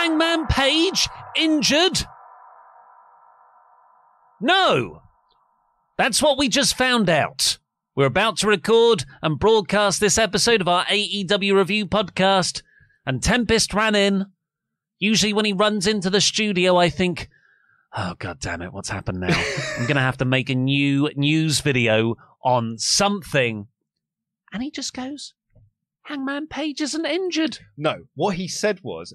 Hangman Page injured? No. That's what we just found out. We're about to record and broadcast this episode of our AEW review podcast, and Tempest ran in. Usually, when he runs into the studio, I think, oh, god damn it, what's happened now? I'm going to have to make a new news video on something. And he just goes, Hangman Page isn't injured. No, what he said was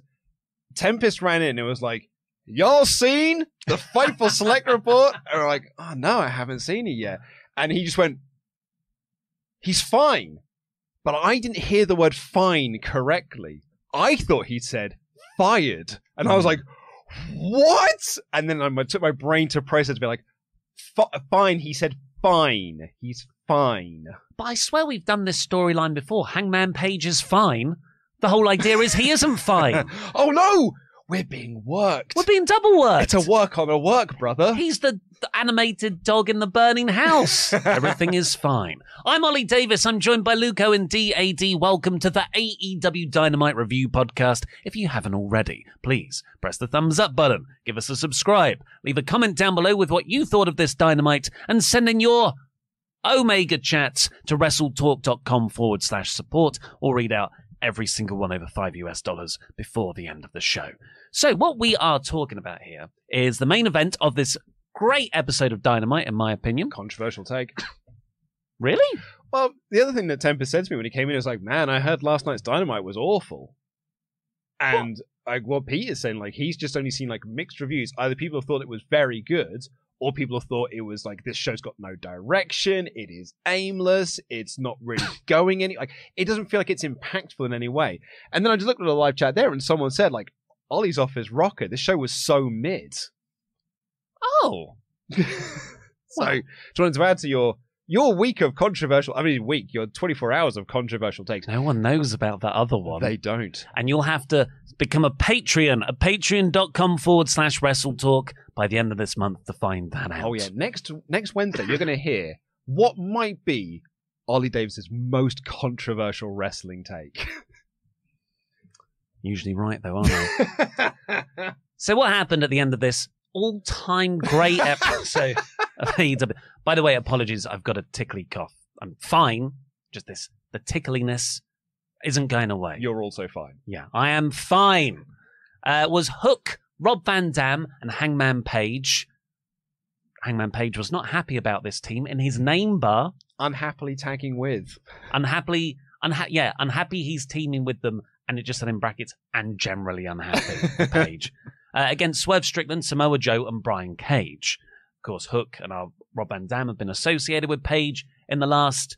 Tempest ran in and was like, Y'all seen the Fightful Select report? And we're like, Oh no, I haven't seen it yet. And he just went, He's fine. But I didn't hear the word fine correctly. I thought he said fired. And I was mm. like, What? And then I took my brain to process to be like, "Fi- Fine. He said fine. He's fine. But I swear we've done this storyline before. Hangman Page is fine. The whole idea is he isn't fine. oh no! We're being worked. We're being double worked. It's a work on a work, brother. He's the, the animated dog in the burning house. Everything is fine. I'm Oli Davis. I'm joined by Luco and DAD. Welcome to the AEW Dynamite Review Podcast. If you haven't already, please press the thumbs up button, give us a subscribe, leave a comment down below with what you thought of this Dynamite, and send in your Omega chats to wrestletalk.com forward slash support or read out every single one over five US dollars before the end of the show. So, what we are talking about here is the main event of this great episode of Dynamite, in my opinion. Controversial take. Really? Well, the other thing that Tempest said to me when he came in was like, "Man, I heard last night's Dynamite was awful," and like what Pete is saying, like he's just only seen like mixed reviews. Either people have thought it was very good, or people have thought it was like this show's got no direction, it is aimless, it's not really going any like it doesn't feel like it's impactful in any way. And then I just looked at the live chat there, and someone said like, "Oli's off his rocker. This show was so mid." Oh. So, just wanted to add to your your week of controversial. I mean, week your twenty four hours of controversial takes. No one knows about that other one. They don't. and you'll have to become a Patreon at patreon.com forward slash wrestle talk by the end of this month to find that out. Oh yeah, next next Wednesday you're going to hear what might be Oli Davis's most controversial wrestling take. Usually right, though, aren't I? so, what happened at the end of this all time great episode By the way, apologies, I've got a tickly cough. I'm fine. Just this, the tickliness isn't going away. You're also fine. Yeah, I am fine. Uh, was Hook, Rob Van Dam, and Hangman Page. Hangman Page was not happy about this team. In his name bar, Unhappily tagging with. unhappily, unha- yeah, unhappy he's teaming with them, and it just said in brackets, and generally unhappy Page. Uh, against Swerve Strickland, Samoa Joe, and Brian Cage. Of course, Hook and our Rob Van Dam have been associated with Page in the last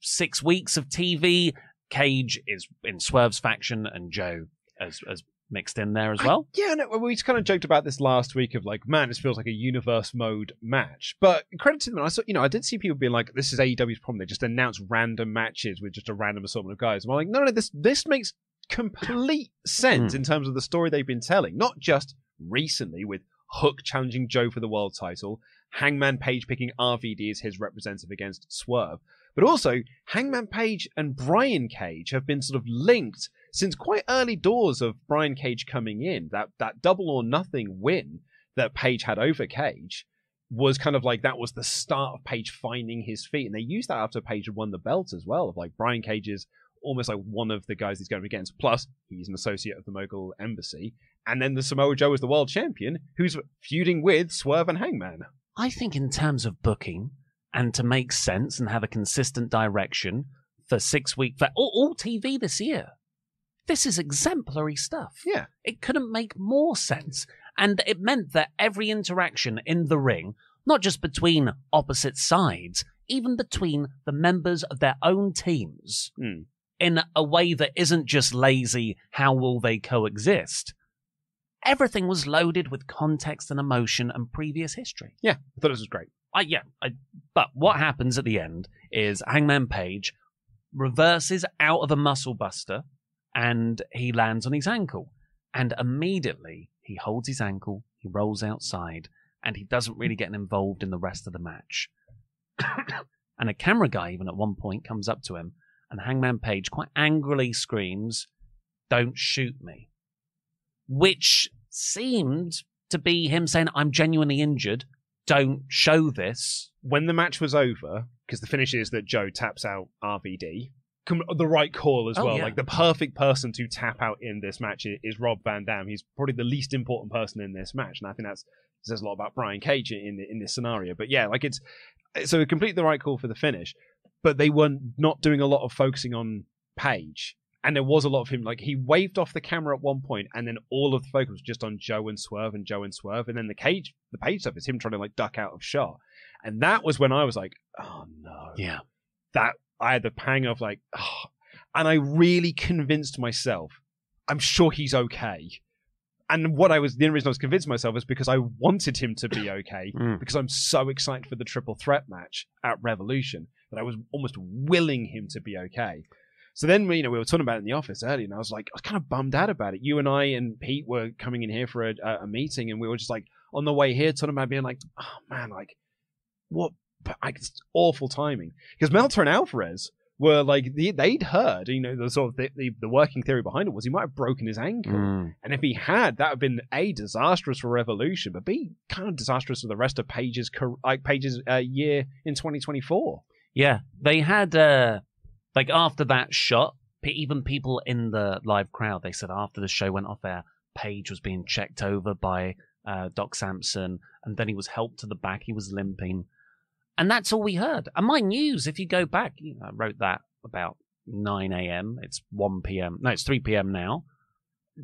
six weeks of TV. Cage is in Swerve's faction, and Joe has, has mixed in there as well. I, yeah, no, we kind of joked about this last week of like, man, this feels like a universe mode match. But credit to them, I saw, you know, I did see people being like, this is AEW's problem. They just announce random matches with just a random assortment of guys. And I'm like, no, no, this this makes complete sense Mm. in terms of the story they've been telling. Not just recently with Hook challenging Joe for the world title, Hangman Page picking RVD as his representative against Swerve, but also Hangman Page and Brian Cage have been sort of linked since quite early doors of Brian Cage coming in. That that double or nothing win that Page had over Cage was kind of like that was the start of Page finding his feet, and they used that after Page had won the belt as well. Of like Brian Cage is almost like one of the guys he's going against. Plus, he's an associate of the Mogul Embassy, and then the Samoa Joe is the world champion, who's feuding with Swerve and Hangman. I think in terms of booking and to make sense and have a consistent direction for six week for all, all TV this year, this is exemplary stuff. Yeah. It couldn't make more sense. And it meant that every interaction in the ring, not just between opposite sides, even between the members of their own teams, Hmm. in a way that isn't just lazy, how will they coexist? Everything was loaded with context and emotion and previous history. Yeah, I thought this was great. I, yeah, I, but what happens at the end is Hangman Page reverses out of a muscle buster and he lands on his ankle. And immediately he holds his ankle, he rolls outside, and he doesn't really get involved in the rest of the match. and a camera guy, even at one point, comes up to him, and Hangman Page quite angrily screams, Don't shoot me. Which seemed to be him saying, I'm genuinely injured. Don't show this. When the match was over, because the finish is that Joe taps out RVD, com- the right call as Oh, well. yeah. Like the perfect person to tap out in this match is Rob Van Dam. He's probably the least important person in this match, and I think that's says a lot about Brian Cage in in this scenario. But yeah, like it's so complete the right call for the finish, but they were not not doing a lot of focusing on Page. And there was a lot of him, like he waved off the camera at one point, and then all of the focus was just on Joe and Swerve and Joe and Swerve, and then the cage, the page stuff is him trying to like duck out of shot, and that was when I was like, oh no, Yeah. that I had the pang of like, oh. and I really convinced myself, I'm sure he's okay. And what I was, the only reason I was convinced myself is because I wanted him to be okay, Mm. because I'm so excited for the triple threat match at Revolution that I was almost willing him to be okay. So then, you know, we were talking about it in the office earlier, and I was like, I was kind of bummed out about it. You and I and Pete were coming in here for a, a a meeting, and we were just like on the way here, talking about being like, oh man, like what? Like, it's awful timing because Meltzer and Alvarez were like they, they'd heard, you know, the sort of the, the, the working theory behind it was he might have broken his ankle, Mm. and if he had, that would have been a disastrous for Revolution, but b kind of disastrous for the rest of Page's like Page's uh, year in 2024. Yeah, they had uh like after that shot, even people in the live crowd, they said after the show went off air, Page was being checked over by uh, Doc Sampson, and then he was helped to the back. He was limping, and that's all we heard. And my news, if you go back, you know, I wrote that about 9 a.m. It's 1 p.m. No, it's 3 p.m. now.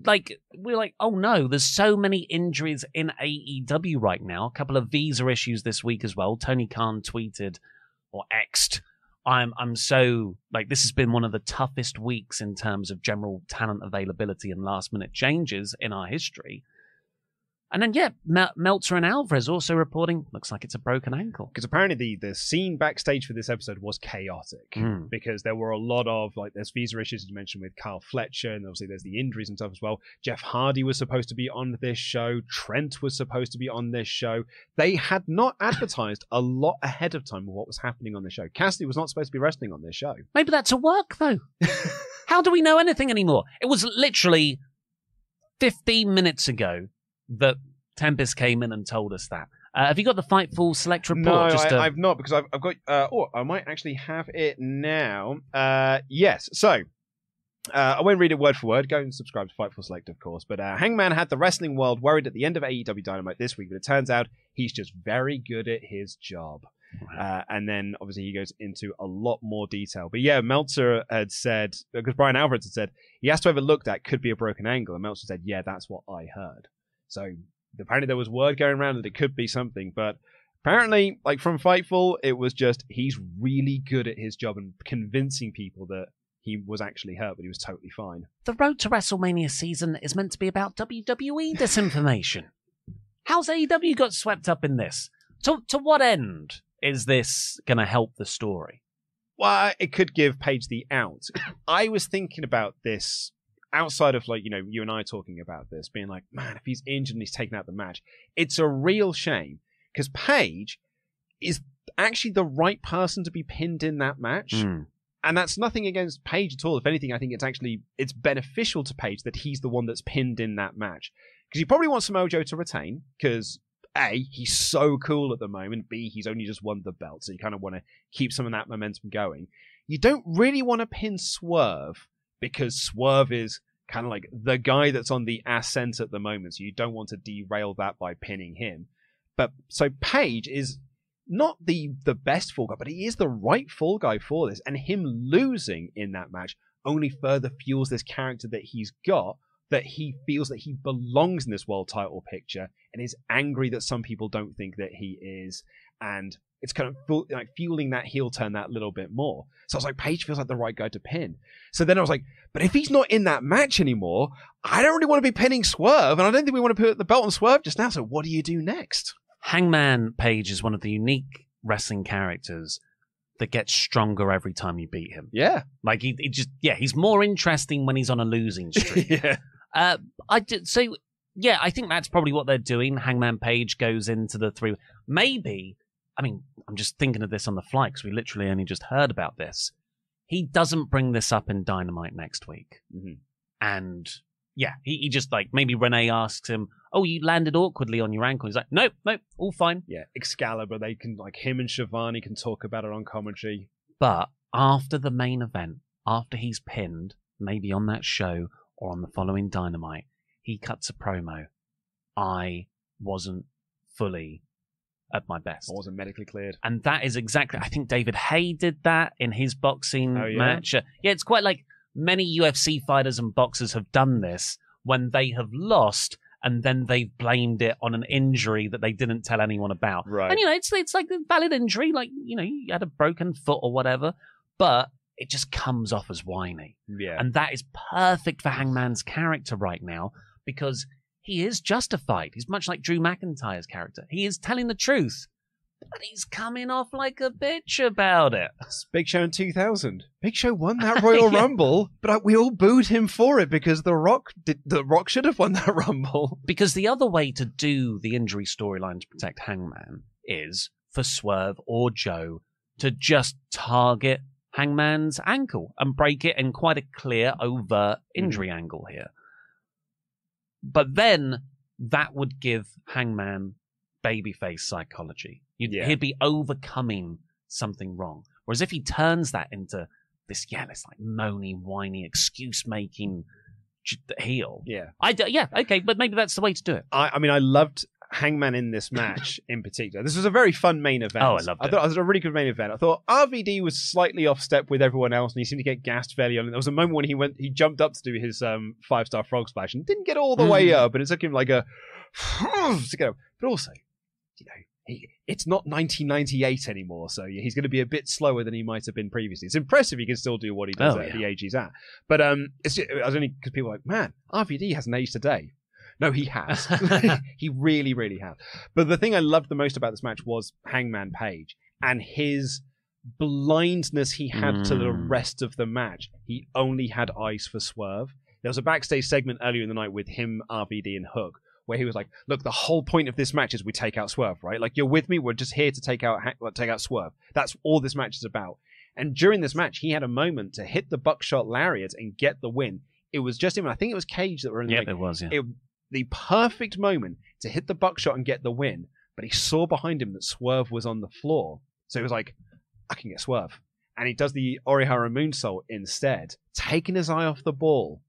Like we're like, oh no, there's so many injuries in AEW right now. A couple of visa issues this week as well. Tony Khan tweeted or X'd. I'm I'm so like this has been one of the toughest weeks in terms of general talent availability and last minute changes in our history. And then yeah, Mel- Meltzer and Alvarez also reporting looks like it's a broken ankle. Because apparently the the scene backstage for this episode was chaotic. Mm. because there were a lot of like there's visa issues as you mentioned with Kyle Fletcher and obviously there's the injuries and stuff as well. Jeff Hardy was supposed to be on this show. Trent was supposed to be on this show. They had not advertised a lot ahead of time of what was happening on the show. Cassidy was not supposed to be wrestling on this show. Maybe that's a work though. How do we know anything anymore? It was literally 15 minutes ago that Tempest came in and told us that. Uh, have you got the Fightful Select report? No, Just I, to- I've not because I've, I've got. Uh, oh, I might actually have it now. Uh, yes. So uh, I won't read it word for word. Go and subscribe to Fightful Select, of course. But uh, Hangman had the wrestling world worried at the end of AEW Dynamite this week, but it turns out he's just very good at his job. Uh, and then obviously he goes into a lot more detail. But yeah, Meltzer had said because Bryan Alvarez had said he has to have it looked at could be a broken angle. and Meltzer said, "Yeah, that's what I heard." So apparently there was word going around that it could be something, but apparently, like from Fightful, it was just he's really good at his job and convincing people that he was actually hurt, but he was totally fine. The road to WrestleMania season is meant to be about WWE disinformation. How's AEW got swept up in this? To to what end is this going to help the story? Well, it could give Page the out. I was thinking about this outside of like you know you and I talking about this, being like, man, if he's injured and he's taken out the match, it's a real shame because Page is actually the right person to be pinned in that match. Hmm. And that's nothing against Page at all. If anything, I think it's actually it's beneficial to Page that he's the one that's pinned in that match because he probably wants Samoa Joe to retain because a he's so cool at the moment. B he's only just won the belt, so you kind of want to keep some of that momentum going. You don't really want to pin Swerve because Swerve is kind of like the guy that's on the ascent at the moment, so you don't want to derail that by pinning him. But so Page is not the the best fall guy, but he is the right fall guy for this. And him losing in that match only further fuels this character that he's got. That he feels that he belongs in this world title picture, and is angry that some people don't think that he is, and it's kind of like fueling that heel turn that little bit more. So I was like, Page feels like the right guy to pin. So then I was like, but if he's not in that match anymore, I don't really want to be pinning Swerve, and I don't think we want to put the belt on Swerve just now. So what do you do next? Hangman Page is one of the unique wrestling characters that gets stronger every time you beat him. Yeah, Like he, he just yeah, he's more interesting when he's on a losing streak. yeah. Uh, I did so. Yeah, I think that's probably what they're doing. Hangman Page goes into the three. Maybe, I mean, I'm just thinking of this on the fly because we literally only just heard about this. He doesn't bring this up in Dynamite next week, Mhm. and yeah, he, he just like maybe Renee asks him, "Oh, you landed awkwardly on your ankle." He's like, "Nope, nope, all fine." Yeah, Excalibur. They can like him and Schiavone can talk about it on commentary. But after the main event, after he's pinned, maybe on that show or on the following Dynamite, he cuts a promo. I wasn't fully at my best. I wasn't medically cleared. And that is exactly, I think David Haye did that in his boxing Oh, yeah? match. Uh, yeah, it's quite like many UFC fighters and boxers have done this when they have lost and then they've blamed it on an injury that they didn't tell anyone about. Right. And you know, it's it's like a valid injury, like you know, you had a broken foot or whatever, but it just comes off as whiny, Yeah. and that is perfect for Hangman's character right now because he is justified. He's much like Drew McIntyre's character. He is telling the truth, but he's coming off like a bitch about it. It's Big Show in 2000. Big Show won that Royal Yeah. Rumble, but uh, we all booed him for it because The Rock did. The Rock should have won that Rumble. Because the other way to do the injury storyline to protect Hangman is for Swerve or Joe to just target Hangman's ankle and break it in quite a clear, overt injury angle here. But then that would give Hangman babyface psychology. You'd, Yeah. He'd be overcoming something wrong. Whereas if he turns that into this, yeah, this like moany, whiny, excuse making heel, Yeah. I d- yeah, okay, but maybe that's the way to do it. I, I mean, I loved Hangman in this match in particular. This was a very fun main event. Oh, I loved it. I thought it was a really good main event. I thought RVD was slightly off step with everyone else, and he seemed to get gassed fairly early. There was a moment when he went, he jumped up to do his um, five star frog splash and didn't get all the way Mm. up, and it took him like a to get up. But also, you know, he, it's not 1998 anymore, so he's going to be a bit slower than he might have been previously. It's impressive he can still do what he does Oh, at yeah. the age he's at. But um, it's just, I was only because people are like, man, RVD hasn't aged today. No, he has. he really, really has. But the thing I loved the most about this match was Hangman Page and his blindness he had to the Mm. rest of the match. He only had eyes for Swerve. There was a backstage segment earlier in the night with him, RVD, and Hook, where he was like, "Look, the whole point of this match is we take out Swerve, right? Like you're with me. We're just here to take out take out Swerve. That's all this match is about." And during this match, he had a moment to hit the buckshot lariat and get the win. It was just him. I think it was Cage that were in the Yep, ring it was, yeah. it, the perfect moment to hit the buckshot and get the win. But he saw behind him that Swerve was on the floor. So he was like, I can get Swerve. And he does the Orihara moonsault instead, taking his eye off the ball.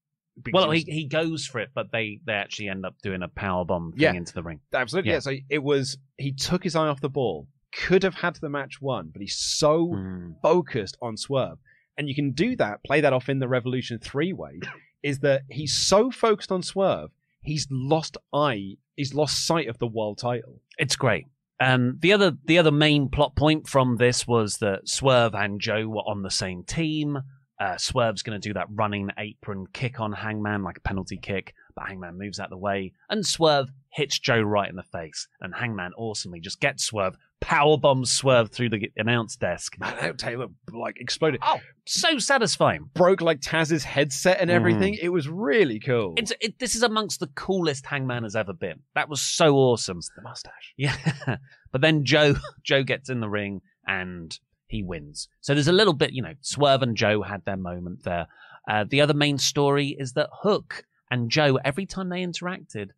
Well, he, he goes for it, but they, they actually end up doing a power bomb thing Yeah. into the ring. absolutely. yeah. Yeah. So it was, he took his eye off the ball, could have had the match won, but he's so Mm. focused on Swerve. And you can do that, play that off in the Revolution 3 way, is that he's so focused on Swerve, he's lost eye, he's lost sight of the world title. It's great. Um, the other the other main plot point from this was that Swerve and Joe were on the same team. Uh, Swerve's going to do that running apron kick on Hangman, like a penalty kick, but Hangman moves out the way, and Swerve hits Joe right in the face, and Hangman awesomely just gets Swerve, power bombs Swerve through the announce desk. Man, that Taylor like exploded. Oh, so satisfying! Broke like Taz's headset and everything. It was really cool. It's it, this is amongst the coolest Hangman has ever been. That was so awesome. the mustache. Yeah, but then Joe Joe gets in the ring and he wins. So there's a little bit, you know, Swerve and Joe had their moment there. Uh, the other main story is that Hook and Joe, every time they interacted,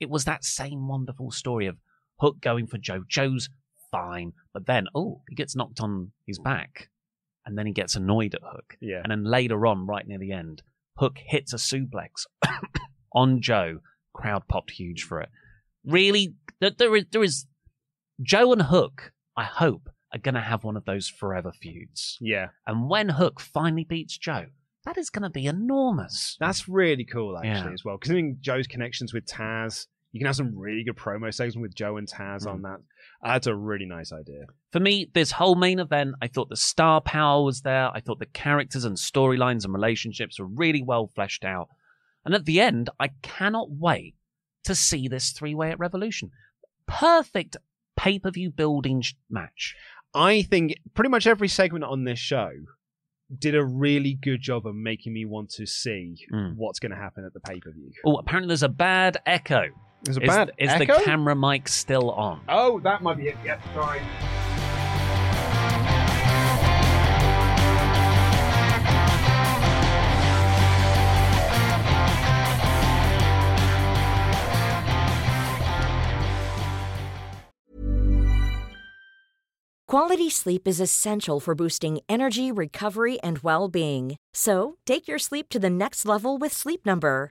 it was that same wonderful story of Hook going for Joe. Joe's fine, but then oh, he gets knocked on his back, and then he gets annoyed at Hook. Yeah. And then later on, right near the end, Hook hits a suplex on Joe. Crowd popped huge for it. Really, there, there is there is Joe and Hook. I hope are going to have one of those forever feuds. Yeah. And when Hook finally beats Joe, that is going to be enormous. That's really cool, actually, Yeah. as well. Because I mean, Joe's connections with Taz, you can have some really good promo segments with Joe and Taz Mm. on that. That's a really nice idea. For me, this whole main event, I thought the star power was there. I thought the characters and storylines and relationships were really well fleshed out. And at the end, I cannot wait to see this three way at Revolution. Perfect pay per view building sh- match. I think pretty much every segment on this show did a really good job of making me want to see Mm. what's going to happen at the pay per view. Oh, apparently there's a bad echo. There's a is bad is echo? the camera mic still on? Oh, that might be it. Yep, sorry. Quality sleep is essential for boosting energy, recovery, and well being. So, take your sleep to the next level with Sleep Number.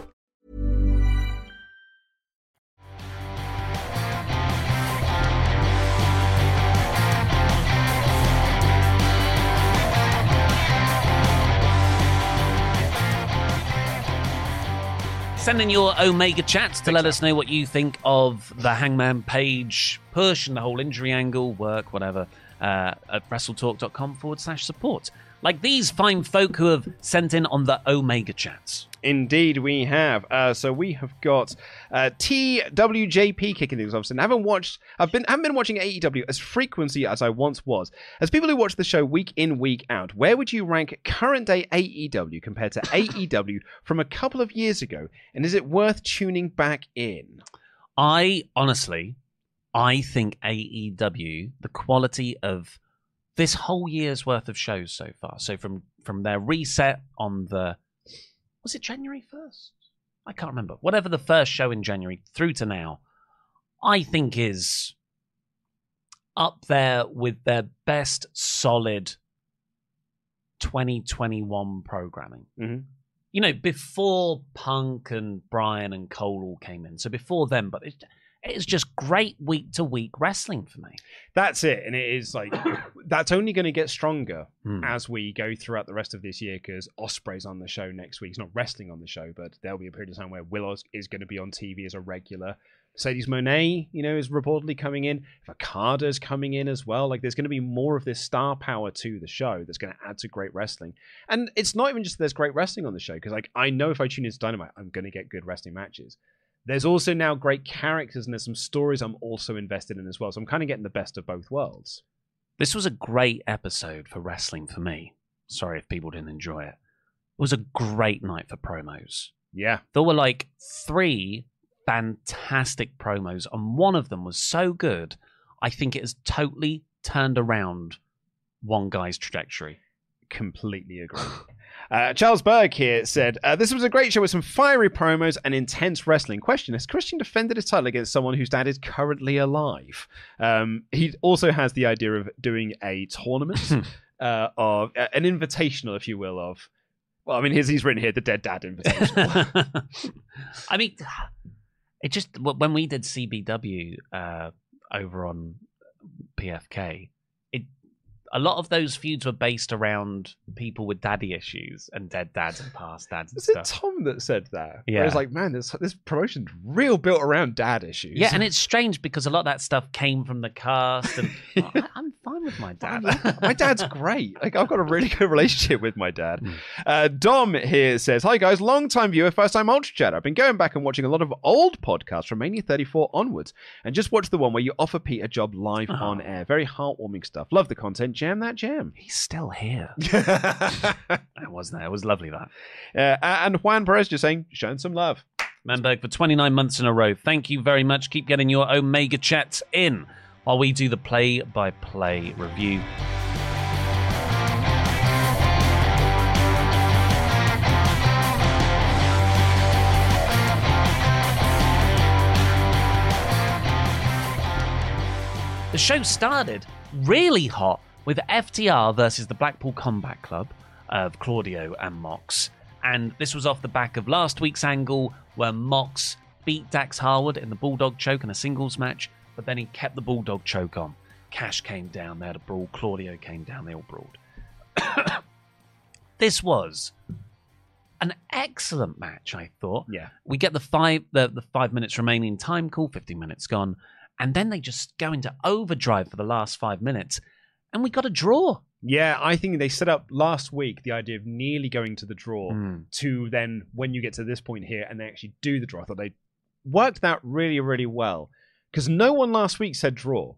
Send in your Omega chats to let us know what you think of the Hangman Page push and the whole injury angle, work, whatever, uh, at wrestletalk.com forward slash support. Like these fine folk who have sent in on the Omega chats. Indeed, we have. Uh, so we have got uh, TWJP kicking things off. And I haven't watched. I've been haven't been watching AEW as frequently as I once was. As people who watch the show week in week out, where would you rank current day AEW compared to AEW from a couple of years ago? And is it worth tuning back in? I honestly, I think AEW, the quality of this whole year's worth of shows so far. So from from their reset on the was it January first? I can't remember. Whatever the first show in January through to now, I think is up there with their best solid 2021 programming. Mhm. You know, before Punk and Bryan and Cole all came in. So before them, but it, it's just great week to week wrestling for me. That's it, and it is like that's only going to get stronger Hmm. as we go throughout the rest of this year because Osprey's on the show next week. He's not wrestling on the show, but there'll be a period of time where Will Os- is going to be on TV as a regular. Mercedes Moné, you know, is reportedly coming in. Okada's coming in as well. Like, there's going to be more of this star power to the show that's going to add to great wrestling. And it's not even just there's great wrestling on the show because, like, I know if I tune into Dynamite, I'm going to get good wrestling matches. There's also now great characters and there's some stories I'm also invested in as well. So I'm kind of getting the best of both worlds. This was a great episode for wrestling for me. Sorry if people didn't enjoy it. It was a great night for promos. Yeah. There were like three fantastic promos, and one of them was so good, I think it has totally turned around one guy's trajectory. Completely agree. Uh, Charles Berg here said, uh, This was a great show with some fiery promos and intense wrestling. Question Has Christian defended his title against someone whose dad is currently alive? Um, he also has the idea of doing a tournament, uh, of uh, an invitational, if you will, of. Well, I mean, he's, he's written here the Dead Dad Invitational. I mean, it just when we did CBW uh, over on PFK, a lot of those feuds were based around people with daddy issues and dead dads and past dads and Was it. Tom that said that? Yeah. Was like, man, this this promotion's real built around dad issues. Yeah, and it's strange because a lot of that stuff came from the cast, and I, I'm fine with my dad. my dad's great. Like I've got a really good relationship with my dad. Uh, Dom here says, "Hi guys, long time viewer, first time ultra chat. I've been going back and watching a lot of old podcasts from Mania 34 onwards, and just watched the one where you offer Pete a job live on air. Very heartwarming stuff. Love the content. Jam that jam." He's still here. uh, It wasn't there. It was lovely that. and Juan Perez just saying, showing some love. Menberg for 29 months in a row. Thank you very much. Keep getting your Omega chats in while we do the play by play review. The show started really hot with FTR versus the Blackpool Combat Club of Claudio and Mox. And this was off the back of last week's angle where Mox beat Dax Harwood in the Bulldog choke in a singles match, but then he kept the Bulldog choke on. Cash came down, they had a brawl. Claudio came down, they all brawled. this was an excellent match, I thought. Yeah. We get the five the, the five minutes remaining time call, 15 minutes gone, and then they just go into overdrive for the last five minutes, and we got a draw. Yeah, I think they set up last week the idea of nearly going to the draw Mm. to then when you get to this point here and they actually do the draw. I thought they worked that really, really well because no one last week said draw.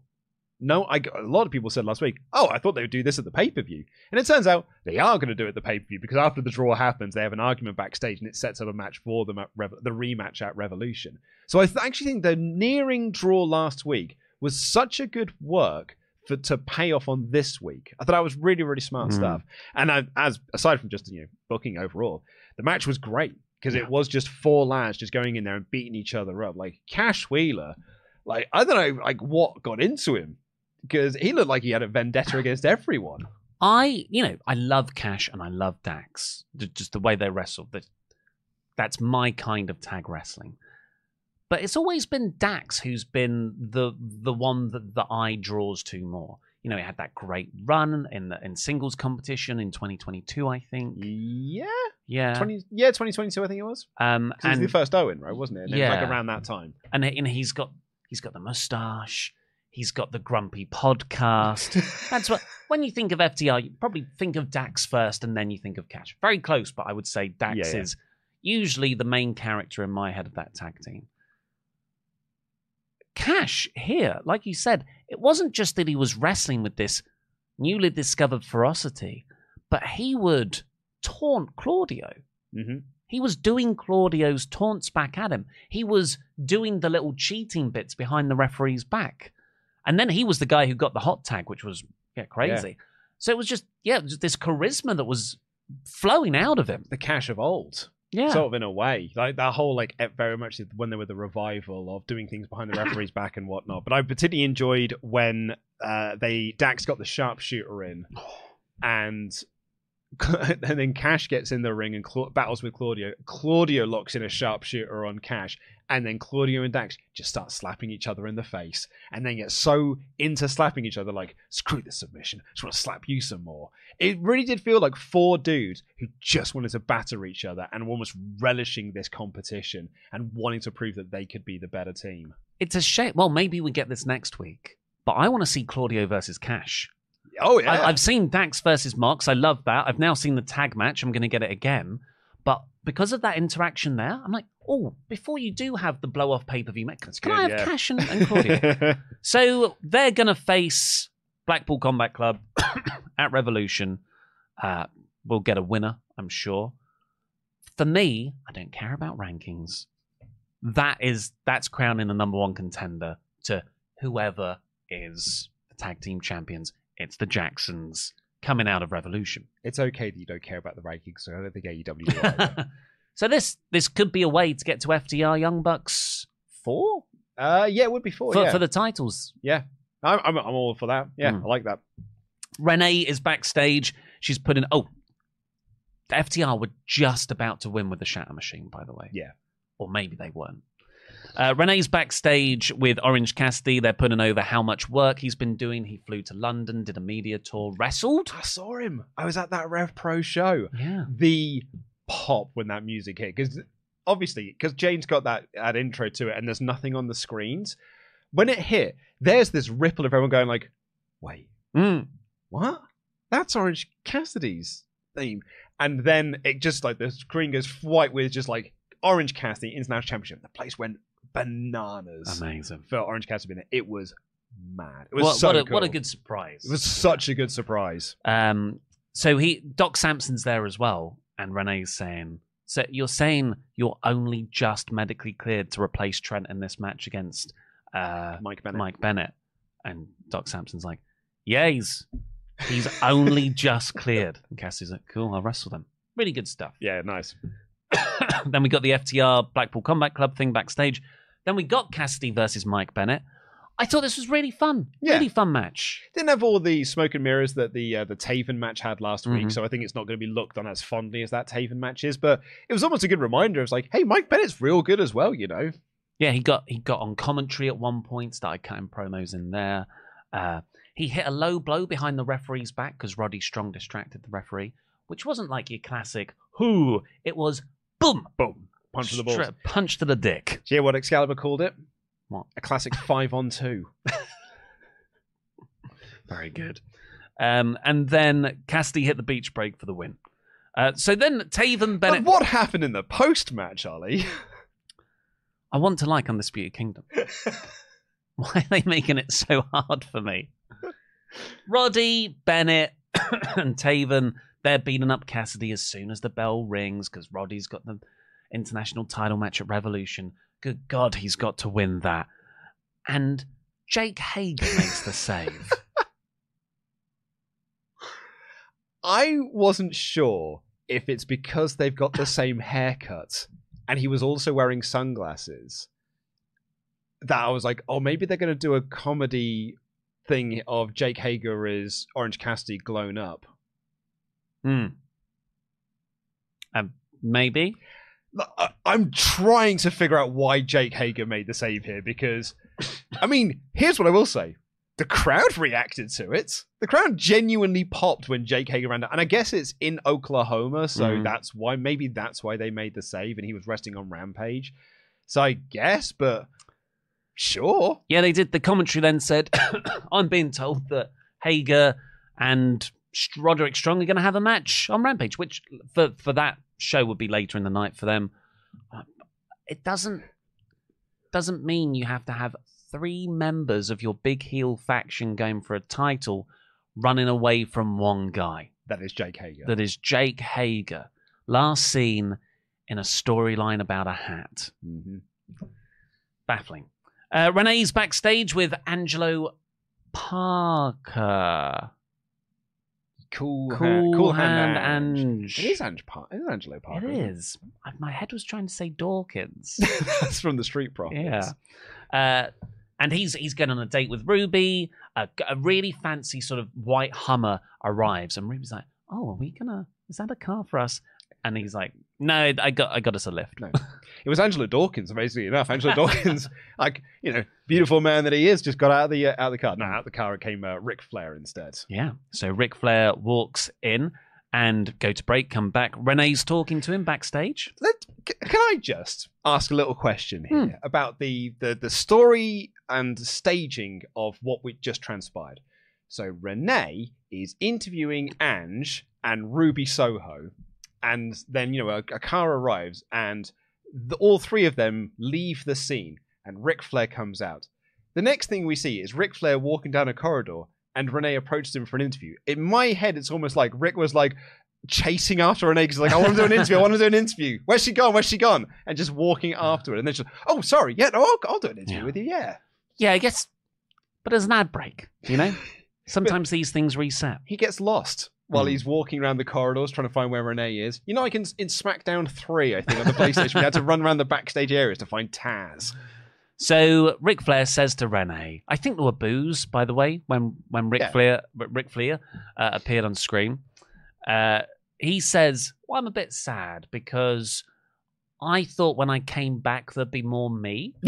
No, I a lot of people said last week, "Oh, I thought they would do this at the pay per view," and it turns out they are going to do it at the pay per view because after the draw happens, they have an argument backstage and it sets up a match for them at Rev- the rematch at Revolution. So I th- actually think the nearing draw last week was such a good work for to pay off on this week. I thought that was really, really smart Mm. stuff. And I, as aside from just you know booking overall, the match was great because it was just four lads just going in there and beating each other up. Like Cash Wheeler, like I don't know, like what got into him because he looked like he had a vendetta against everyone. I, you know, I love Cash and I love Dax. Just the way they wrestle. That that's my kind of tag wrestling. But it's always been Dax who's been the the one that the eye draws to more. You know, he had that great run in the in singles competition in 2022, I think. Yeah, Yeah. twenty, yeah, twenty twenty two, I think it was. um, it was and the first Owen, right? Wasn't it? And it was Yeah. like around that time. and and he's got he's got the mustache. He's got the grumpy podcast. That's what when you think of FTR, you probably think of Dax first, and then you think of Cash. Very close, but I would say Dax Yeah, yeah. is usually the main character in my head of that tag team. Cash here, like you said, it wasn't just that he was wrestling with this newly discovered ferocity, but he would taunt Claudio. hmm He was doing Claudio's taunts back at him. He was doing the little cheating bits behind the referee's back. And then he was the guy who got the hot tag, which was yeah, crazy. So it was just, yeah, was this charisma that was flowing out of him. The Cash of old. Yeah. sort of in a way like that whole like very much when they were the revival of doing things behind the referee's back and whatnot but i particularly enjoyed when uh they dax got the sharpshooter in and and then Cash gets in the ring and battles with Claudio. Claudio locks in a sharpshooter on Cash, and then Claudio and Dax just start slapping each other in the face, and then get so into slapping each other, like screw this submission, just want to slap you some more. It really did feel like four dudes who just wanted to batter each other and were almost relishing this competition and wanting to prove that they could be the better team. it's a shame. Well, maybe we get this next week. But I want to see Claudio versus Cash. Oh yeah, I, I've seen Dax versus Mox. I love that. I've now seen the tag match. I'm going to get it again. But because of that interaction there, I'm like, oh, before you do have the blow off pay per view match, can good, I have yeah. Cash and, and Claudio? so they're going to face Blackpool Combat Club at Revolution uh, will get a winner, I'm sure. For me, I don't care about rankings. That is that's crowning the number one contender to whoever is the tag team champions. It's the Jacksons coming out of Revolution. It's okay that you don't care about the rankings, so I don't think AEW so this this could be a way to get to FTR Young Bucks four uh, yeah, it would be four. for, yeah. for the titles. yeah. I'm, I'm, I'm all for that. Yeah, Mm. I like that. Renee is backstage. She's putting. Oh, the FTR were just about to win with the Shatter Machine, by the way. Yeah. Or maybe they weren't. Uh, Renee's backstage with Orange Cassidy. They're putting over how much work he's been doing. He flew to London, did a media tour, wrestled. I saw him. I was at that Rev Pro show. Yeah. The pop when that music hit, because obviously, because Jane's got that, that intro to it, and there's nothing on the screens. When it hit, there's this ripple of everyone going like, "Wait, Mm. what? That's Orange Cassidy's theme." And then it just like the screen goes white with just like Orange Cassidy International Championship. The place went bananas Amazing. for Orange Cassidy. it. It was mad. It was What, so what, a, cool. what a good surprise. It was such a good surprise. Um, so he Doc Sampson's there as well, and Renee's saying, "So you're saying you're only just medically cleared to replace Trent in this match against uh, Mike Bennett. Mike Bennett?" And Doc Sampson's like, "Yeah, he's he's only just cleared." And Cassie's like, "Cool, I'll wrestle them." Really good stuff. Yeah, nice. then we got the FTR Blackpool Combat Club thing backstage. Then we got Cassidy versus Mike Bennett. I thought this was really fun. Yeah. Really fun match. Didn't have all the smoke and mirrors that the uh, the Taven match had last week, Mhm. so I think it's not going to be looked on as fondly as that Taven match is. But it was almost a good reminder. It was like, hey, Mike Bennett's real good as well, you know. Yeah, he got he got on commentary at one point, started cutting promos in there. Uh, he hit a low blow behind the referee's back because Roddy Strong distracted the referee, which wasn't like your classic who. It was boom, Boom, punch to the balls. Straight- punch to the dick. Do you hear what Excalibur called it? What? A classic five on two. Very good. Um, and then Cassidy hit the beach break for the win. Uh, so then Taven But Bennett. what happened in the post match, Oli? I want to like Undisputed Kingdom. Why are they making it so hard for me? Roddy, Bennett, and Taven, they're beating up Cassidy as soon as the bell rings because Roddy's got the international title match at Revolution. Good God, he's got to win that. And Jake Hager makes the save. I wasn't sure if it's because they've got the same haircut and he was also wearing sunglasses that I was like, oh, maybe they're going to do a comedy thing of Jake Hager as Orange Cassidy glown up. Hmm. Um, maybe. Look, I- I'm trying to figure out why Jake Hager made the save here because, I mean, here's what I will say. The crowd reacted to it. The crowd genuinely popped when Jake Hager ran down. And I guess it's in Oklahoma, so Mhm. that's why, maybe that's why they made the save and he was resting on Rampage. So I guess, but sure. Yeah, they did. The commentary then said, I'm being told that Hager and Roderick Strong are going to have a match on Rampage, which for, for that show would be later in the night for them. Uh, It doesn't doesn't mean you have to have three members of your big heel faction going for a title running away from one guy. That is Jake Hager. That is Jake Hager, last seen in a storyline about a hat Mhm. baffling. Uh, Renee's backstage with Angelo Parker. Cool, Cool, hand, cool hand, hand Ange. It is Ange Par- it is Angelo Parker. It is. My head was trying to say Dawkins. That's from the Street Profits. yeah. Uh, and he's he's going on a date with Ruby. A, a really fancy sort of white Hummer arrives, and Ruby's like, "Oh, are we gonna? Is that a car for us?" And he's like, "No, I got I got us a lift." No. It was Angelo Dawkins, amazingly enough. Angelo Dawkins, like you know, beautiful man that he is, just got out of the uh, out of the car. No, out of the car it came uh, Ric Flair instead. Yeah. So Ric Flair walks in and go to break, come back. Renee's talking to him backstage. Let, can I just ask a little question here Hmm. about the, the the story and staging of what we just transpired? So Renee is interviewing Ange and Ruby Soho, and then you know a, a car arrives, and the, all three of them leave the scene, and Ric Flair comes out. The next thing we see is Ric Flair walking down a corridor, and Renee approaches him for an interview. In my head, it's almost like Ric was like chasing after Renee because he's like I want to do an interview. I want to do an interview. Where's she gone? Where's she gone? And just walking after it, and then she's like, oh sorry, yeah, no, I'll, I'll do an interview Yeah. with you. Yeah. Yeah, I guess. But there's an ad break, you know? Sometimes these things reset. He gets lost while Hmm. he's walking around the corridors trying to find where Renee is. You know, like in, in SmackDown 3, I think, on the PlayStation, we had to run around the backstage areas to find Taz. So Ric Flair says to Renee, I think there were boos, by the way, when when Ric Yeah. Flair Ric Flair uh, appeared on screen. Uh, he says, "Well, I'm a bit sad because I thought when I came back there'd be more me.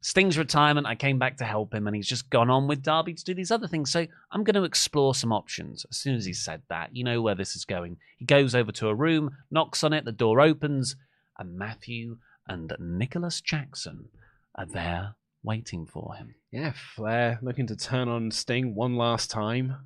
Sting's retirement, I came back to help him, and he's just gone on with Darby to do these other things. So I'm going to explore some options. As soon as he said that, you know where this is going. He goes over to a room, knocks on it, the door opens, and Matthew and Nicholas Jackson are there waiting for him. yeah, Flair looking to turn on Sting one last time.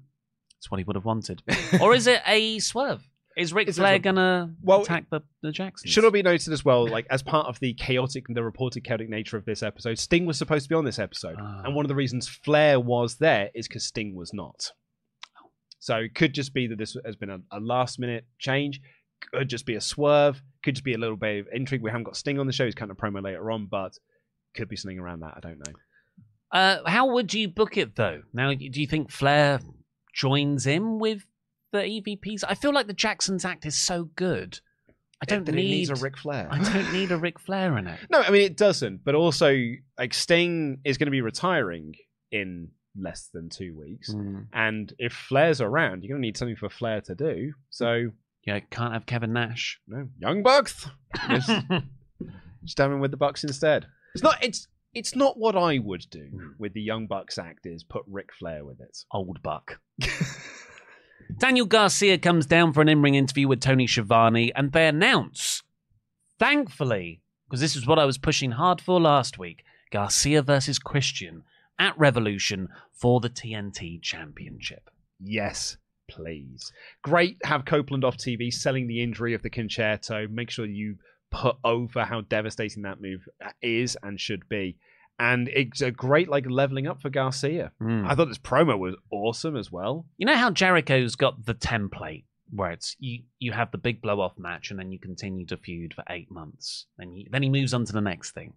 That's what he would have wanted. or is it a swerve? Is Ric Flair gonna Well, attack the, the Jacksons? Should it be noted as well, like as part of the chaotic and the reported chaotic nature of this episode, Sting was supposed to be on this episode, Ah. and one of the reasons Flair was there is because Sting was not. So it could just be that this has been a, a last minute change. Could just be a swerve. Could just be a little bit of intrigue. We haven't got Sting on the show. He's kind of promo later on, but could be something around that. I don't know. Uh, how would you book it though? Now, do you think Flair joins in with the EVPs? I feel like the Jacksons act is so good. I don't it need needs a Ric Flair. I don't need a Ric Flair in it. No, I mean it doesn't. But also, like Sting is going to be retiring in less than two weeks, Mm. and if Flair's around, you're going to need something for Flair to do. So, Yeah, can't have Kevin Nash. no, Young Bucks, just, just have him with the Bucks instead. It's not. It's it's not what I would do with the Young Bucks act. Is put Ric Flair with it. Old Buck. Daniel Garcia comes down for an in-ring interview with Tony Schiavone, and they announce, thankfully, because this is what I was pushing hard for last week, Garcia versus Christian at Revolution for the TNT Championship. Yes, please. Great. Have Copeland off TV selling the injury of the con-chair-to. Make sure you put over how devastating that move is and should be. And it's a great like leveling up for Garcia. Mm. I thought this promo was awesome as well. You know how Jericho's got the template where it's you you have the big blow off match and then you continue to feud for eight months. Then you, then he moves on to the next thing.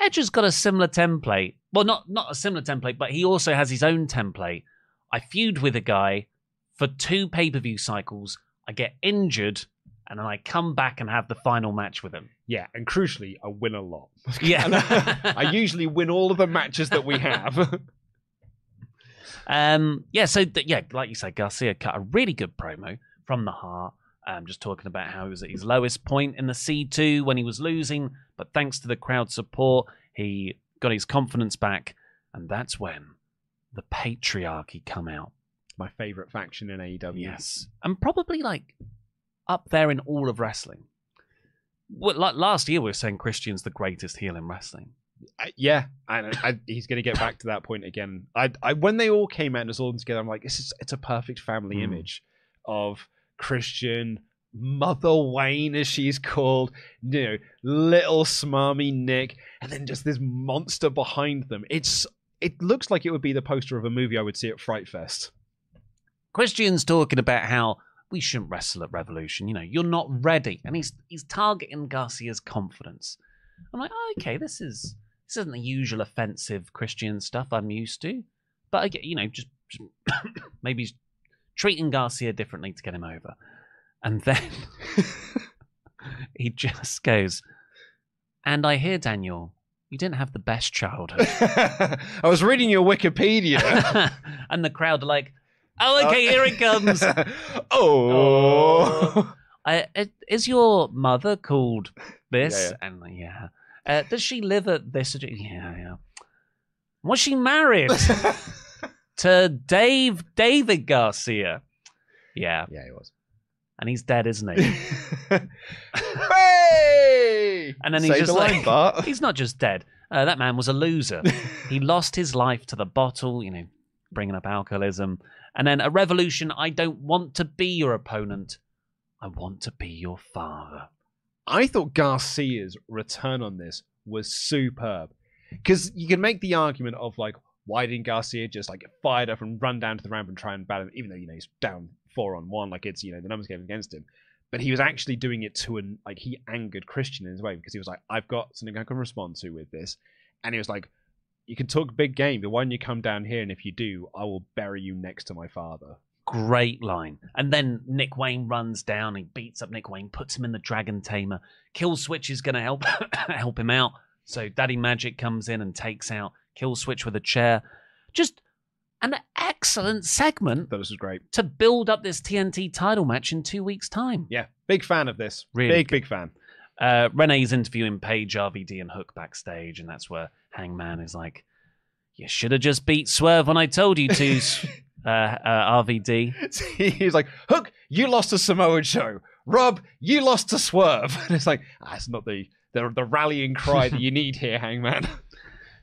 Edge has got a similar template. Well, not not a similar template, but he also has his own template. I feud with a guy for two pay per view cycles. I get injured, and then I come back and have the final match with him. Yeah, and crucially, I win a lot. Yeah. I, I usually win all of the matches that we have. Um, yeah, so th- yeah, like you said, Garcia cut a really good promo from the heart. Um, just talking about how he was at his lowest point in the C2 when he was losing, but thanks to the crowd support, he got his confidence back, and that's when the patriarchy come out. My favorite faction in AEW. Yes, and probably like up there in all of wrestling. Well, like last year, we were saying Christian's the greatest heel in wrestling. I, yeah, and I, he's going to get back to that point again. I, I when they all came out and it's all together, I'm like, this is it's a perfect family Mm. image of Christian, Mother Wayne as she's called, you know, little smarmy Nick, and then just this monster behind them. It's it looks like it would be the poster of a movie I would see at Fright Fest. Christian's talking about how we shouldn't wrestle at Revolution. You know, you're not ready, and he's he's targeting Garcia's confidence. I'm like, oh, okay, this is this isn't the usual offensive Christian stuff I'm used to, but I get, you know, just, just maybe he's treating Garcia differently to get him over, and then he just goes, and I hear Daniel, you didn't have the best childhood. I was reading your Wikipedia. and the crowd are like, "Oh, okay, here it comes." oh. I, uh, is your mother called this? Yeah, And uh, yeah, uh, does she live at this? Yeah, yeah. Was she married to Dave David Garcia? Yeah, yeah, he was. and he's dead, isn't he? hey! And then he's Say just the like, line, he's not just dead. Uh, that man was a loser. he lost his life to the bottle, you know, bringing up alcoholism. And then a revolution. I don't want to be your opponent. I want to be your father. I thought Garcia's return on this was superb. because you can make the argument of like, why didn't Garcia just like get fired up and run down to the ramp and try and battle him, even though you know he's down four on one, like it's you know the numbers game against him. But he was actually doing it to an like he angered Christian in his way because he was like, I've got something I can respond to with this, and he was like, you can talk big game, but why don't you come down here? And if you do, I will bury you next to my father. Great line. And then Nick Wayne runs down, he beats up Nick Wayne, puts him in the Dragon Tamer. Kill Switch is going to help help him out. So Daddy Magic comes in and takes out Kill Switch with a chair. Just an excellent segment That was great. to build up this TNT title match in two weeks' time. Yeah, big fan of this. Really big, good. big fan. Uh, Renee's interviewing Page, RVD, and Hook backstage, and that's where Hangman is like, "You should have just beat Swerve when I told you to." uh, uh, RVD. He's like, Hook, you lost to Samoa Joe. Rob, you lost to Swerve. And it's like, ah, that's not the, the the rallying cry that you need here, Hangman.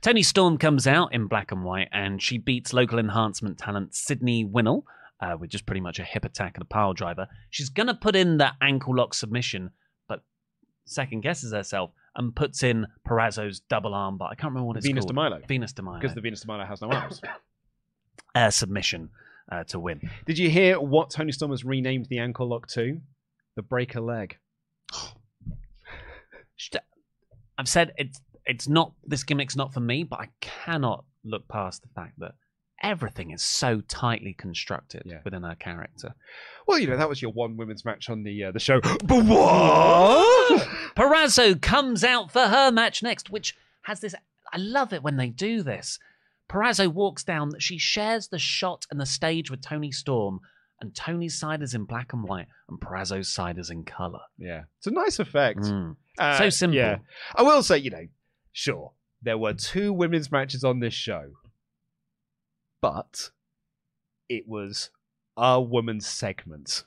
Toni Storm comes out in black and white, and she beats local enhancement talent Sydney Winnell uh, with just pretty much a hip attack and a pile driver. She's gonna put in that ankle lock submission, second guesses herself and puts in Purrazzo's double arm, but I can't remember what it's Venus de. Milo. Venus de Milo. Because the Venus de Milo has no arms. uh, submission uh, to win. Did you hear what Toni Storm has renamed the ankle lock to? The breaker leg. I've said it's it's not this gimmick's not for me, but I cannot look past the fact that everything is so tightly constructed Yeah. within her character. Well, you know, that was your one women's match on the uh, the show. But what? Purrazzo comes out for her match next, which has this. I love it when they do this. Purrazzo walks down. She shares the shot and the stage with Toni Storm, and Toni's side is in black and white, and Purrazzo's side is in color. yeah, it's a nice effect. Mm. Uh, So simple. Yeah, I will say, you know, sure, there were two women's matches on this show, but it was a woman's segment.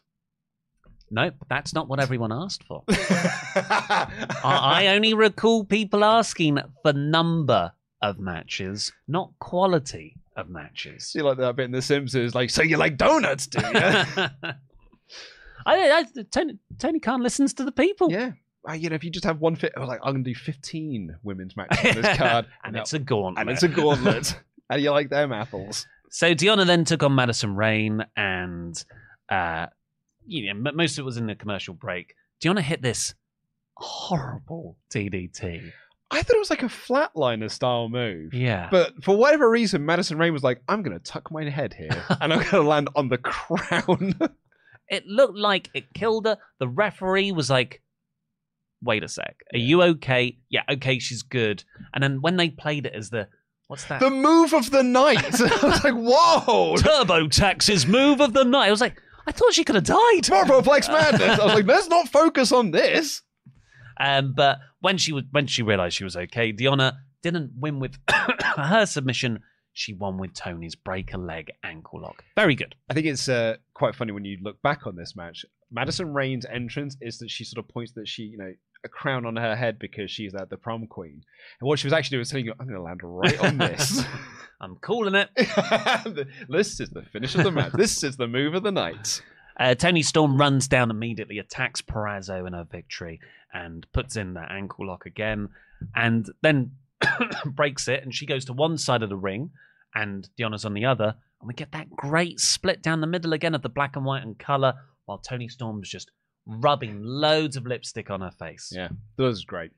Nope, that's not what everyone asked for. I, I only recall people asking for number of matches, not quality of matches. You like that bit in The Simpsons, like, so you like donuts, do you? I, I, Tony, Tony Khan listens to the people. yeah. Uh, you know, if you just have one fit, I was like, I'm going to do 15 women's matches on this card. and No. it's a gauntlet. and it's a gauntlet. And you like them apples. So Deonna then took on Madison Rayne, and uh, you know, most of it was in the commercial break. Deonna hit this horrible DDT. I thought it was like a flatliner style move. Yeah, But for whatever reason, Madison Rayne was like, I'm going to tuck my head here and I'm going to land on the crown. it looked like it killed her. The referee was like, "Wait a sec, are you okay? Yeah, okay, she's good." And then when they played it as the what's that? the move of the night. I was like, whoa. TurboTax's move of the night. I was like, I thought she could have died. Turboplex madness. I was like, let's not focus on this. Um, but when she was when she realized she was okay, Deonna didn't win with her submission. She won with Toni's break a leg ankle lock. Very good. I think it's uh, quite funny when you look back on this match. Madison Rayne's entrance is that she sort of points that she, you know, a crown on her head because she's uh, the prom queen. And what she was actually doing was telling you, I'm going to land right on this. I'm calling it. this is the finish of the match. This is the move of the night. Uh, Toni Storm runs down immediately, attacks Purrazzo in her victory, and puts in that ankle lock again, and then breaks it. And she goes to one side of the ring, and Deonna's on the other, and we get that great split down the middle again of the black and white and color, while Toni Storm's just rubbing loads of lipstick on her face. Yeah, that was great.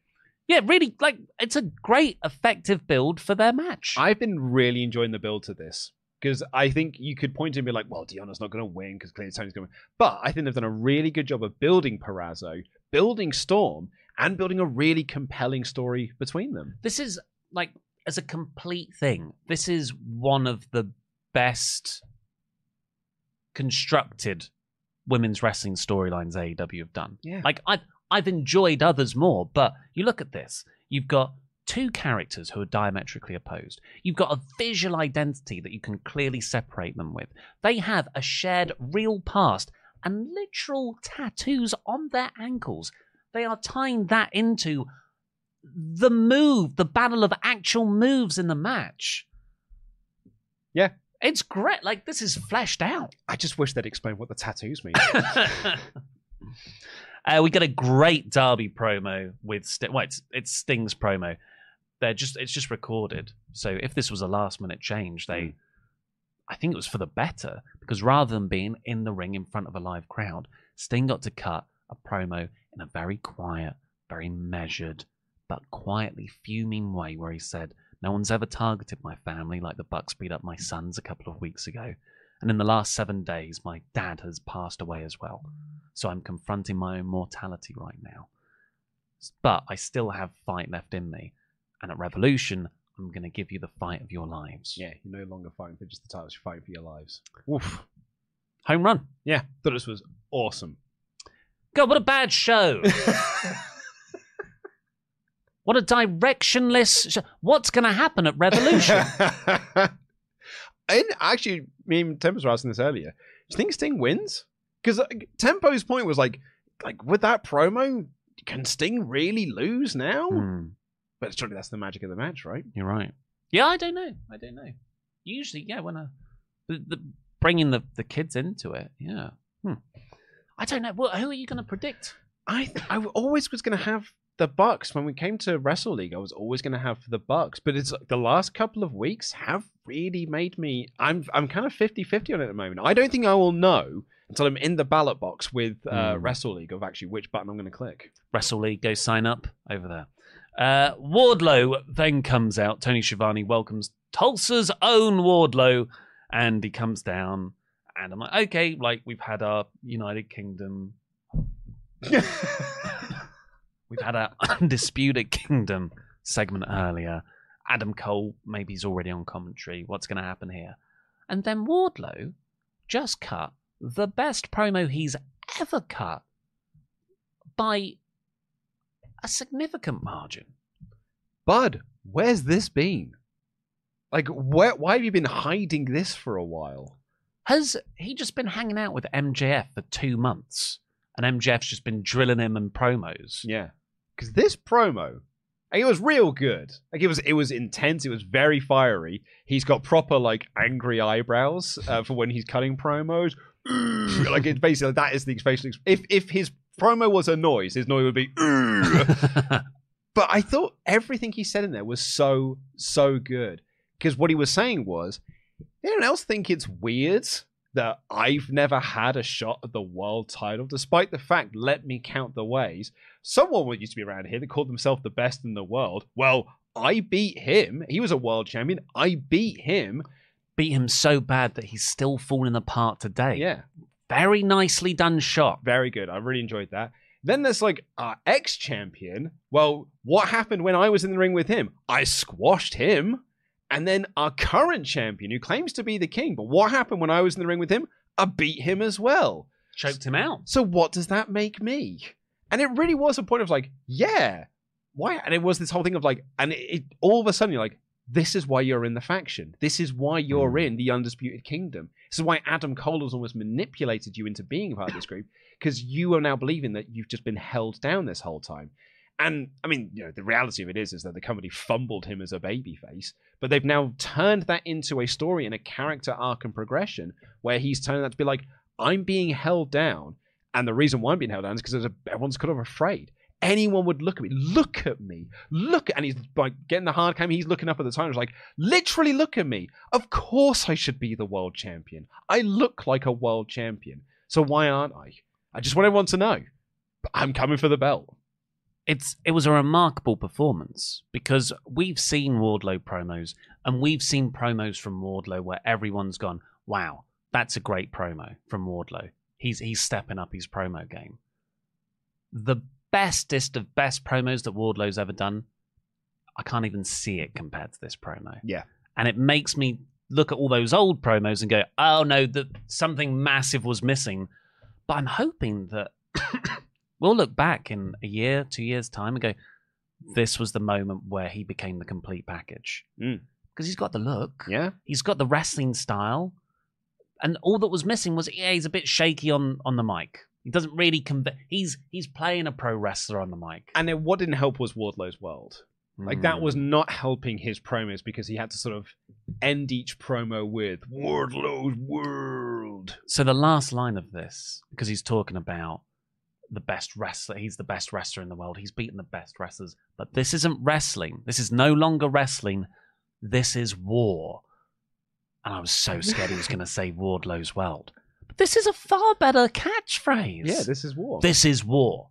Yeah, really, like it's a great, effective build for their match. I've been really enjoying the build to this because I think you could point to me like, well, Deonna's not going to win because clearly Toni's going to win. But I think they've done a really good job of building Purrazzo, building Storm, and building a really compelling story between them. this is like as a complete thing this is one of the best constructed women's wrestling storylines AEW have done Yeah. like I've I've enjoyed others more but you look at this you've got two characters who are diametrically opposed you've got a visual identity that you can clearly separate them with they have a shared real past and literal tattoos on their ankles they are tying that into the move, the battle of actual moves in the match. Yeah. It's great. Like this is fleshed out. I just wish they'd explain what the tattoos mean. uh, we get a great Darby promo with St- well, it's, it's Sting's promo. they're just it's just recorded. So if this was a last minute change, they Mm. I think it was for the better because rather than being in the ring in front of a live crowd, Sting got to cut a promo in a very quiet, very measured, but quietly fuming way where he said, No one's ever targeted my family like the Bucks beat up my sons a couple of weeks ago. And in the last seven days, my dad has passed away as well. So I'm confronting my own mortality right now. But I still have fight left in me. And at Revolution, I'm going to give you the fight of your lives. Yeah, you're no longer fighting for just the titles, you're fighting for your lives. Oof. Home run. Yeah, thought this was awesome. God, what a bad show. what a directionless show. What's going to happen at Revolution? and actually, me and Tempest were asking this earlier. Do you think Sting wins? Because Tempo's point was like, like with that promo, can Sting really lose now? Hmm, But surely that's the magic of the match, right? you're right. Yeah, I don't know. I don't know. Usually, yeah, when I the, the, bringing the, the kids into it, yeah. Hmm. I don't know. Well, who are you going to predict? I th- I always was going to have the Bucks when we came to Wrestle League. I was always going to have the Bucks, but it's like the last couple of weeks have really made me. I'm I'm kind of 50-50 on it at the moment. I don't think I will know until I'm in the ballot box with uh, Hmm. Wrestle League of actually which button I'm going to click. Wrestle League, go sign up over there. Uh, Wardlow then comes out. Tony Schiavone welcomes Tulsa's own Wardlow, and he comes down. And I'm like, okay, like we've had our United Kingdom, we've had our Undisputed Kingdom segment earlier. Adam Cole, maybe he's already on commentary. What's going to happen here? And then Wardlow just cut the best promo he's ever cut by a significant margin. Bud, where's this been? Like, where? Why have you been hiding this for a while? Has he just been hanging out with MJF for two months? And MJF's just been drilling him in promos. Yeah, because this promo, it was real good. Like it was, it was intense. It was very fiery. He's got proper like angry eyebrows uh, for when he's cutting promos. like it's basically that is the facial. If if his promo was a noise, his noise would be. but I thought everything he said in there was so so good because what he was saying was, anyone else think it's weird that I've never had a shot at the world title, despite the fact, let me count the ways. Someone used to be around here that called themselves the best in the world. Well, I beat him. He was a world champion. I beat him. Beat him so bad that he's still falling apart today. Yeah, Very nicely done shot. very good. I really enjoyed that. Then there's like our ex champion. Well, what happened when I was in the ring with him? I squashed him. And then our current champion, who claims to be the king, but what happened when I was in the ring with him? I beat him as well. Choked him out. So what does that make me? And it really was a point of like, yeah, why? And it was this whole thing of like, and it, it all of a sudden you're like, this is why you're in the faction. This is why you're Mm. in the undisputed kingdom. This is why Adam Cole has almost manipulated you into being part of this group because you are now believing that you've just been held down this whole time. And I mean, you know, the reality of it is, is that the company fumbled him as a babyface, but they've now turned that into a story and a character arc and progression where he's turning that to be like, I'm being held down, and the reason why I'm being held down is because everyone's kind of afraid. Anyone would look at me, look at me, look, and he's like getting the hard cam. He's looking up at the time. He's like, literally, look at me. Of course, I should be the world champion. I look like a world champion. So why aren't I? I just want everyone to know. I'm coming for the belt. It's it was a remarkable performance because we've seen Wardlow promos and we've seen promos from Wardlow where everyone's gone, "Wow, that's a great promo from Wardlow. He's he's stepping up his promo game." The bestest of best promos that Wardlow's ever done, I can't even see it compared to this promo. Yeah. And it makes me look at all those old promos and go, "Oh no, that something massive was missing." But I'm hoping that we'll look back in a year, two years' time and go, this was the moment where he became the complete package. Mm. Because he's got the look, Yeah. he's got the wrestling style, and all that was missing was yeah, he's a bit shaky on on the mic. He doesn't really convey. He's he's playing a pro wrestler on the mic. And then what didn't help was Wardlow's world. Like that Mm. was not helping his promos because he had to sort of end each promo with Wardlow's world. So the last line of this, because he's talking about the best wrestler. He's the best wrestler in the world. He's beaten the best wrestlers. But this isn't wrestling. This is no longer wrestling. This is war. And I was so scared he was going to say Wardlow's world. But this is a far better catchphrase. Yeah, this is war. this is war.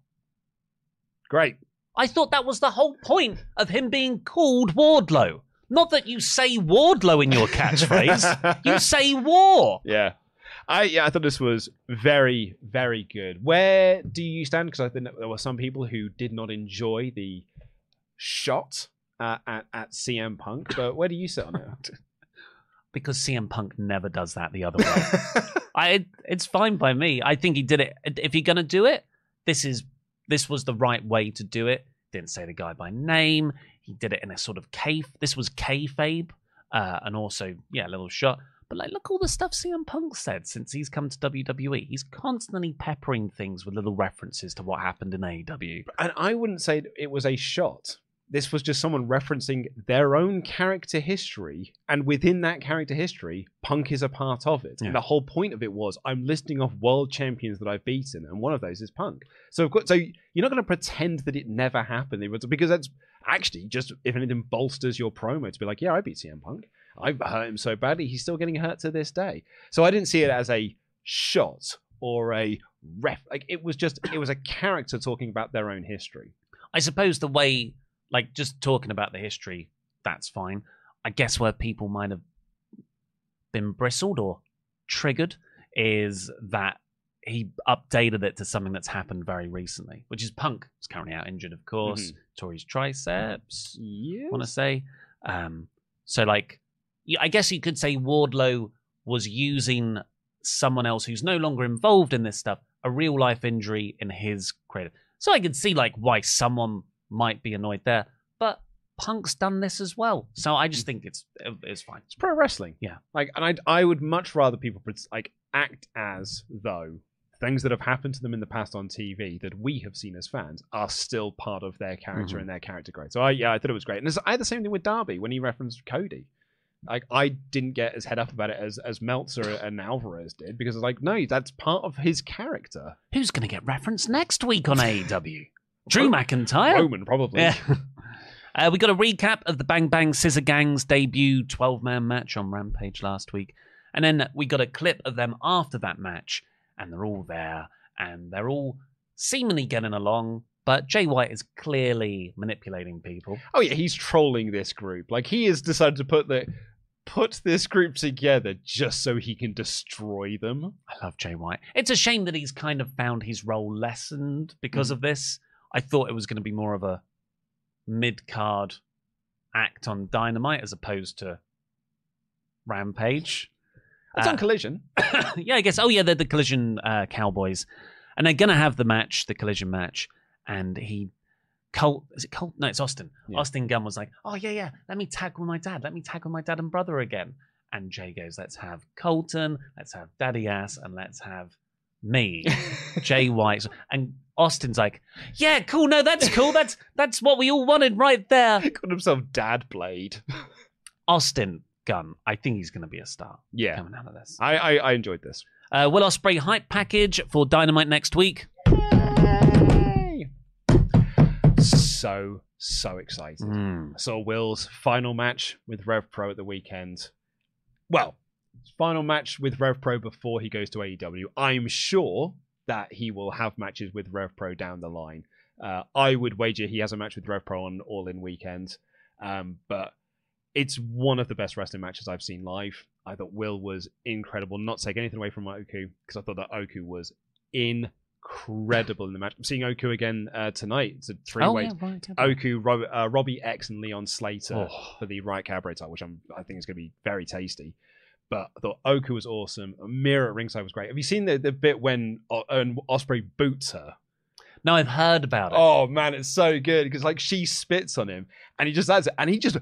Great. I thought that was the whole point of him being called Wardlow. Not that you say Wardlow in your catchphrase. you say war. Yeah. I yeah, I thought this was very, very good. Where do you stand? Because I think there were some people who did not enjoy the shot uh, at at CM Punk, but where do you sit on it? Because CM Punk never does that the other way. I it's fine by me. I think he did it. If you're gonna do it, this is this was the right way to do it. Didn't say the guy by name. He did it in a sort of cave. This was kayfabe, uh, and also yeah, a little shot. But like, look all the stuff CM Punk said since he's come to WWE. He's constantly peppering things with little references to what happened in AEW. and I wouldn't say it was a shot. This was just someone referencing their own character history, and within that character history, Punk is a part of it. Yeah. And the whole point of it was, I'm listing off world champions that I've beaten, and one of those is Punk. So, of course, so you're not going to pretend that it never happened, because that's actually just, if anything, bolsters your promo to be like, yeah, I beat CM Punk. I've hurt him so badly, he's still getting hurt to this day. So I didn't see it as a shot or a ref. Like it was just, it was a character talking about their own history. I suppose the way, like, just talking about the history, that's fine. I guess where people might have been bristled or triggered is that he updated it to something that's happened very recently, which is Punk is currently out injured, of course. Tori's triceps, Yeah. want to say. Um, so, like, I guess you could say Wardlow was using someone else who's no longer involved in this stuff, a real life injury in his credit. So I could see like why someone might be annoyed there, but Punk's done this as well. So I just think it's it's fine. It's pro wrestling. Yeah. Like, and I, I would much rather people like act as though things that have happened to them in the past on TV that we have seen as fans are still part of their character Mhm. and their character growth. So I, yeah, I thought it was great. And it's, I had the same thing with Darby when he referenced Cody. Like, I didn't get as head up about it as as Meltzer and Alvarez did because it's like, no, that's part of his character. Who's going to get referenced next week on AEW? Drew McIntyre. Roman probably. Yeah. Uh, we got a recap of the Bang Bang Scissor Gang's debut 12 man match on Rampage last week. And then we got a clip of them after that match, and they're all there, and they're all seemingly getting along. But Jay White is clearly manipulating people. Oh yeah, he's trolling this group. Like he has decided to put the put this group together just so he can destroy them. I love Jay White. It's a shame that he's kind of found his role lessened because of this. I thought it was going to be more of a mid card act on Dynamite as opposed to Rampage. It's Uh, on Collision. yeah, I guess. Oh, yeah, they're the Collision uh, Cowboys, and they're gonna have the match, the Collision match, and he. Colt, is it Colt? No, it's Austin. Yeah. Austin Gunn was like, "Oh yeah, yeah, let me tag with my dad. Let me tag with my dad and brother again." And Jay goes, "Let's have Colten. Let's have Daddy Ass, and let's have me, Jay White." And Austin's like, "Yeah, cool. No, that's cool. That's that's what we all wanted right there." He called himself Dad Blade. Austin Gunn, I think he's gonna be a star Yeah. coming out of this. I, I, I enjoyed this. Uh, Will Ospreay hype package for Dynamite next week. So, so excited. Mm. I saw Will's final match with Rev Pro at the weekend. Well, final match with Rev Pro before he goes to AEW. I'm sure that he will have matches with Rev Pro down the line. Uh, I would wager he has a match with Rev Pro on All In Weekend. Um, but it's one of the best wrestling matches I've seen live. I thought Will was incredible. Not take anything away from Oku because I thought that Oku was incredible in the match. I'm seeing Oku again uh, tonight. It's a three Oh, way. yeah, right. yeah. Oku, Rob, uh, Robbie X, and Leon Slater Oh. for the Riot Cabaret title, which I'm, I think is going to be very tasty. But I thought Oku was awesome. Mira at ringside was great. Have you seen the, the bit when o- and Ospreay boots her? No, I've heard about it. Oh man, it's so good because like she spits on him and he just adds it and he just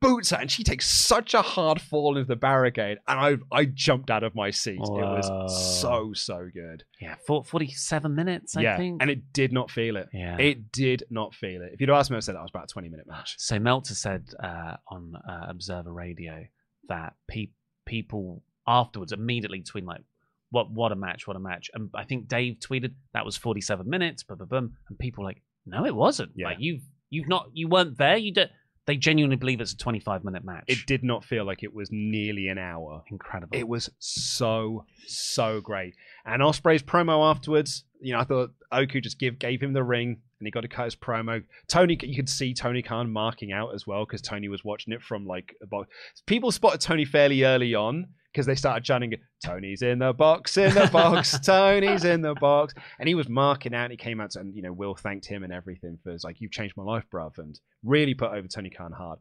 boots her and she takes such a hard fall into the barricade and I I jumped out of my seat. It was so so good. Yeah, for, 47 minutes, I yeah, think. and it did not feel it. yeah. It did not feel it. If you'd asked me, I said that was about a twenty minute match. so Meltzer said uh, on uh, Observer Radio that pe- people afterwards, immediately between like what what a match, what a match. And I think Dave tweeted that was 47 minutes, boom, boom, boom. And people were like, no, it wasn't. Yeah. Like you've you've not you weren't there. You did. They genuinely believe it's a 25 minute match. It did not feel like it was nearly an hour. incredible. It was so so great. And Ospreay's promo afterwards, you know, I thought Oku just give gave him the ring and he got to cut his promo. Tony, you could see Tony Khan marking out as well because Tony was watching it from like about. People spotted Tony fairly early on because they started chanting, "Tony's in the box, in the box, Tony's in the box," and he was marking out. And he came out and you know Will thanked him and everything for his like, "You've changed my life, bruv," and really put over Tony Khan hard.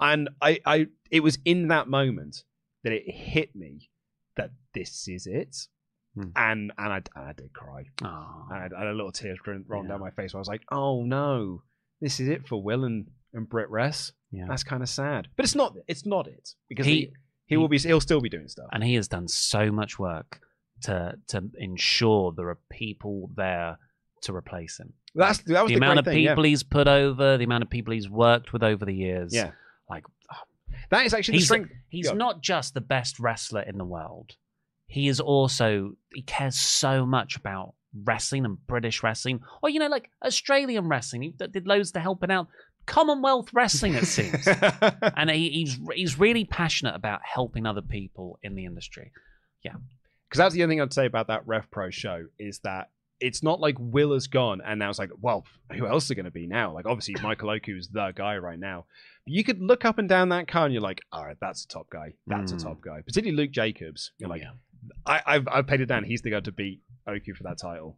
And I, I, it was in that moment that it hit me that this is it. Hmm. And and I, and I did cry. Oh. I had, I had a little tears rolling rolling Yeah. down my face. I was like, "Oh no, this is it for Will and and BritWres." yeah. That's kind of sad, but it's not. It's not it because He- he he, will be he'll still be doing stuff. and he has done so much work to to ensure there are people there to replace him. That's that was the the, amount of thing, people he's put over, the amount of people he's worked with over the years. Yeah, like yeah. That is actually the he's strength. he's Yeah. not just the best wrestler in the world. He is also he cares so much about wrestling and British wrestling, or you know, like Australian wrestling. He did loads to helping out Commonwealth wrestling. It seems. and he, he's he's really passionate about helping other people in the industry. Yeah. Because that's the other thing I'd say about that Rev Pro show is that it's not like Will has gone and now it's like, well, who else are going to be now? Like, obviously, Michael Oku is the guy right now. But You could look up and down that car and you're like, all right, that's a top guy. That's Mm. a top guy. Particularly Luke Jacobs. You're like, yeah. I, I've, I've paid it down. He's the guy to beat Oku for that title.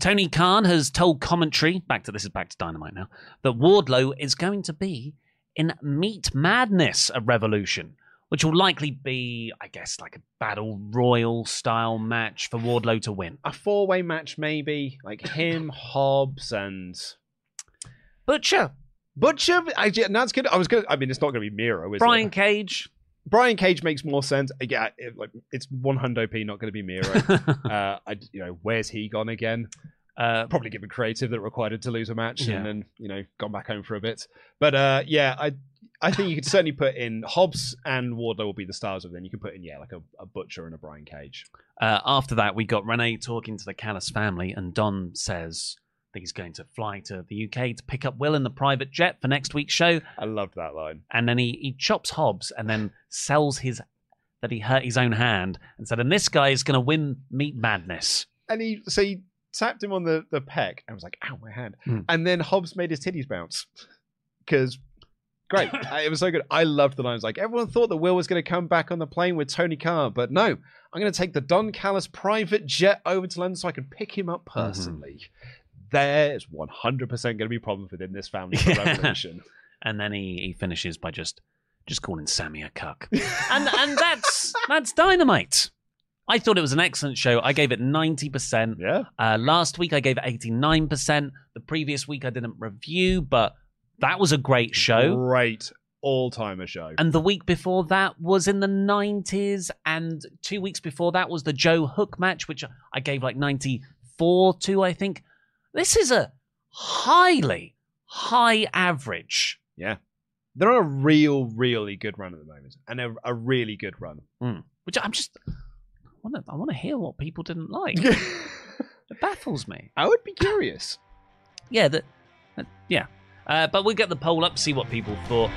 Tony Khan has told commentary, back to this is back to Dynamite now, that Wardlow is going to be in Meat Madness a Revolution, which will likely be, I guess, like a battle royal style match for Wardlow to win. A four way match, maybe. Like him, Hobbs, and Butcher, Butcher. I, that's good. I was good. I mean, it's not going to be Miro, is Brian it? Cage. Brian Cage makes more sense. Yeah, it, like it's one hundo p, not going to be Miro. uh, I, you know, where's he gone again? uh, Probably given creative that required him to lose a match Yeah. and then you know gone back home for a bit. But uh, yeah, I I think you could certainly put in Hobbs and Wardlow will be the stars of. it. Then you can put in yeah like a, a Butcher and a Brian Cage. uh, after that, we got Renee talking to the Callis family, and Don says that he's going to fly to the UK to pick up Will in the private jet for next week's show. I loved that line. and then he, he chops Hobbs and then sells his that he hurt his own hand and said, and this guy is going to win Meat Madness. And he so he tapped him on the the pec and was like, "Ow, my hand!" Hmm. And then Hobbs made his titties bounce because. Great. It was so good. I loved the lines. Like, everyone thought that Will was going to come back on the plane with Tony Khan, but no. I'm going to take the Don Callis private jet over to London so I can pick him up personally. There's 100% going to be problems within this family for. And then he, he finishes by just just calling Sammy a cuck. and and that's that's dynamite. I thought it was an excellent show. I gave it 90%. yeah. Uh, last week I gave it 89%. The previous week I didn't review, but that was a great show. Great all timer show. And the week before that was in the 90s. And two weeks before that was the Joe Hook match, which I gave like 94 to, I think. This is a highly high average. yeah. They're on a real, really good run at the moment. And a, a really good run. Which I'm just. I want to I hear what people didn't like. it baffles me. I would be curious. Yeah, the, uh, yeah. Uh, but we'll get the poll up, see what people thought.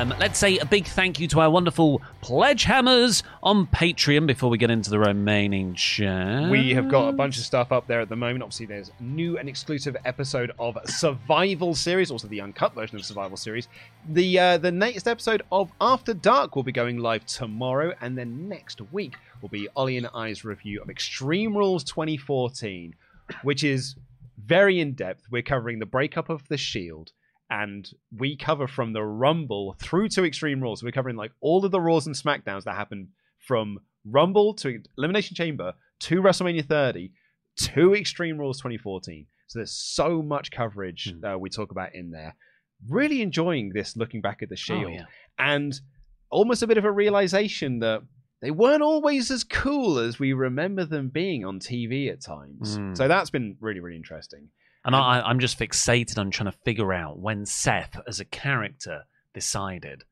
Um, let's say a big thank you to our wonderful pledge hammers on Patreon before we get into the remaining chat. We have got a bunch of stuff up there at the moment. Obviously, there's new and exclusive episode of Survival Series, also the uncut version of Survival Series. The uh, the latest episode of After Dark will be going live tomorrow, and then next week will be Oli and I's review of Extreme Rules 2014, which is very in depth. We're covering the breakup of the Shield. And we cover from the Rumble through to Extreme Rules. So we're covering like all of the Raws and SmackDowns that happened from Rumble to Elimination Chamber to WrestleMania 30 to Extreme Rules 2014. So there's so much coverage Hmm. uh, we talk about in there. Really enjoying this looking back at the Shield Oh, yeah. and almost a bit of a realization that they weren't always as cool as we remember them being on TV at times. Mm. So that's been really, really interesting. And I, I'm just fixated on trying to figure out when Seth, as a character, decided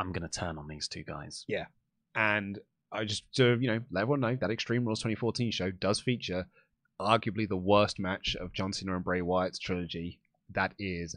I'm going to turn on these two guys. Yeah, and I just to you know let everyone know that Extreme Rules 2014 show does feature arguably the worst match of John Cena and Bray Wyatt's trilogy. That is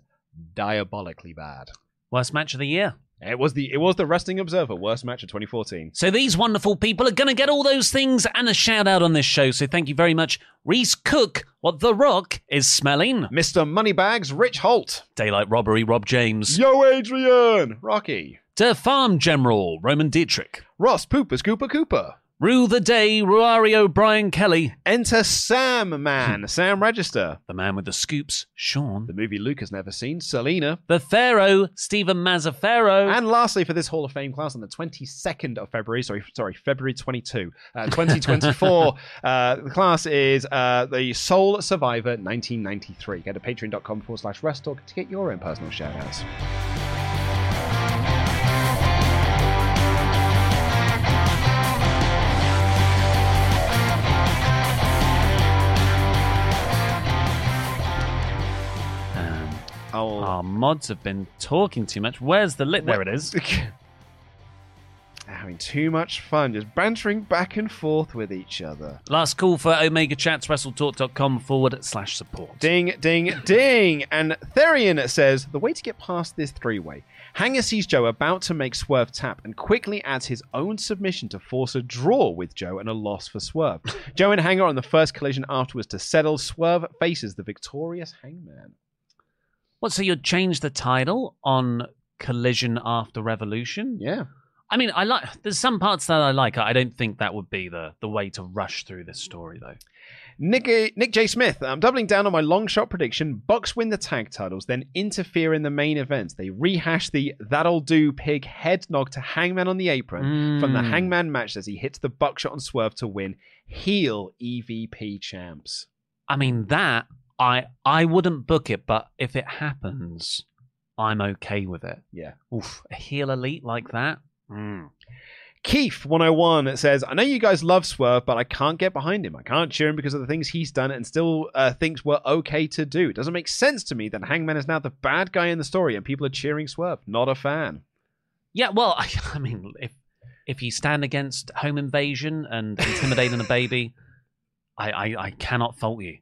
diabolically bad. Worst match of the year. It was the it was the Wrestling Observer worst match of 2014. So these wonderful people are going to get all those things and a shout out on this show. So thank you very much, Reese Cook. What The Rock is smelling. Mr. Moneybags, Rich Holt. Daylight Robbery, Rob James. Yo, Adrian, Rocky, To Farm General, Roman Dietrich. Ross, Pooper, Scooper, Cooper. Rue the Day, Ruario Brian Kelly. Enter Sam Man, Sam Register. The man with the scoops, Sean. The movie Luke has never seen, Selena. The Pharaoh, Stephen Mazzaferro. And lastly, for this Hall of Fame class on the 22nd of February, sorry, sorry, February 22, uh, 2024, uh, the class is uh, the Soul Survivor 1993. Go to patreon.com forward slash wrestletalk to get your own personal shout outs. Oh, our mods have been talking too much. Where's the lit? There it is. having too much fun, just bantering back and forth with each other. Last call for Omega Chats, WrestleTalk.com forward slash support. Ding, ding, ding. And Therian says the way to get past this three way. Hanger sees Joe about to make Swerve tap and quickly adds his own submission to force a draw with Joe and a loss for Swerve. Joe and Hanger on the first collision afterwards to settle. Swerve faces the victorious Hangman. What, so you'd change the title on Collision After Revolution? Yeah. I mean, I like. There's some parts that I like. I don't think that would be the the way to rush through this story, though. Nick, Nick J. Smith, I'm doubling down on my long shot prediction. Bucks win the tag titles, then interfere in the main event. They rehash the That'll Do Pig head knock to Hangman on the apron from the Mm. Hangman match as he hits the buckshot on Swerve to win heel EVP champs. I mean, that I I wouldn't book it, but if it happens, I'm okay with it. Yeah. Oof, a heel elite like that. Mm. Keith 101 says, I know you guys love Swerve, but I can't get behind him. I can't cheer him because of the things he's done and still uh, thinks were okay to do. It doesn't make sense to me that Hangman is now the bad guy in the story and people are cheering Swerve. Not a fan. Yeah, well, I, I mean, if if you stand against home invasion and intimidating a baby, I, I I cannot fault you.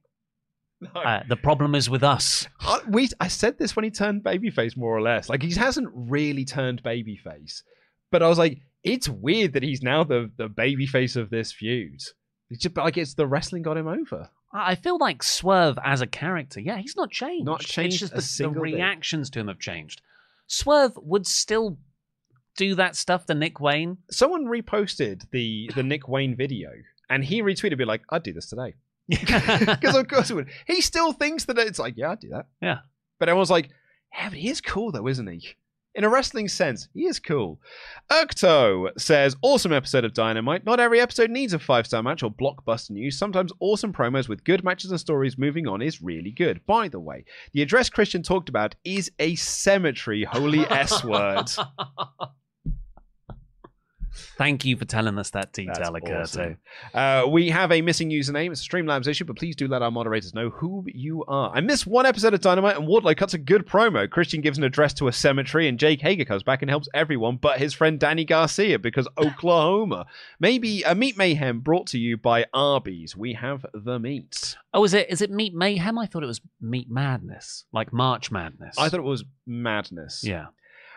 Uh, the problem is with us. I, we, I said this when he turned babyface, more or less. Like, he hasn't really turned babyface. But I was like, it's weird that he's now the, the babyface of this feud. It's just like it's the wrestling got him over. I feel like Swerve as a character, yeah, he's not changed. Not changed It's just the, the reactions to him have changed. Swerve would still do that stuff to Nick Wayne. Someone reposted the, the Nick Wayne video and he retweeted, be like, I'd do this today. Because of course it would. He still thinks that it's like, yeah, I'd do that. Yeah. But everyone's like, yeah, but he is cool though, isn't he? In a wrestling sense, he is cool. Urkto says, awesome episode of Dynamite. Not every episode needs a five star match or blockbuster news. Sometimes awesome promos with good matches and stories moving on is really good. By the way, the address Christian talked about is a cemetery, holy S word. Thank you for telling us that detail, Akurto. awesome. Uh, we have a missing username. It's a Streamlabs issue, but please do let our moderators know who you are. I missed one episode of Dynamite, and Wardlow cuts a good promo. Christian gives an address to a cemetery, and Jake Hager comes back and helps everyone but his friend Danny Garcia because Oklahoma. Maybe a Meat Mayhem brought to you by Arby's. We have the meats. Oh, is it is it Meat Mayhem? I thought it was Meat Madness, like March Madness. I thought it was madness. yeah.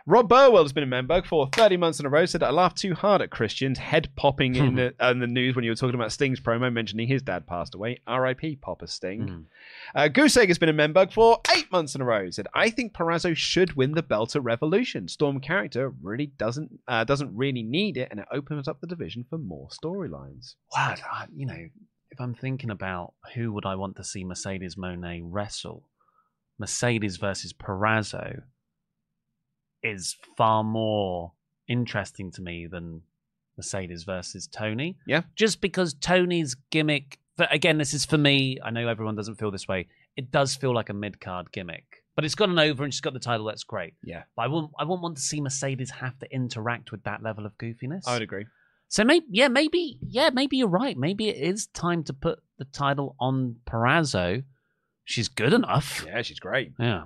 Rob Burwell has been a member for 30 months in a row. Said, I laughed too hard at Christian's head popping in, the, in the news when you were talking about Sting's promo, mentioning his dad passed away. RIP, Papa Sting. Mm. Uh, Goose Egg has been a member for eight months in a row. Said, I think Purrazzo should win the belt at Revolution. Storm character really doesn't uh, doesn't really need it, and it opens up the division for more storylines. Wow, I- you know, if I'm thinking about who would I want to see Mercedes Moné wrestle, Mercedes versus Purrazzo is far more interesting to me than Mercedes versus Toni. Yeah. Just because Toni's gimmick, but again, this is for me. I know everyone doesn't feel this way. It does feel like a mid card gimmick, but it's got an over and she's got the title. That's great. Yeah, But I wouldn't, I wouldn't want to see Mercedes have to interact with that level of goofiness. I would agree. So maybe, yeah, maybe, yeah, maybe you're right. Maybe it is time to put the title on Purrazzo. She's good enough. Yeah, she's great. Yeah.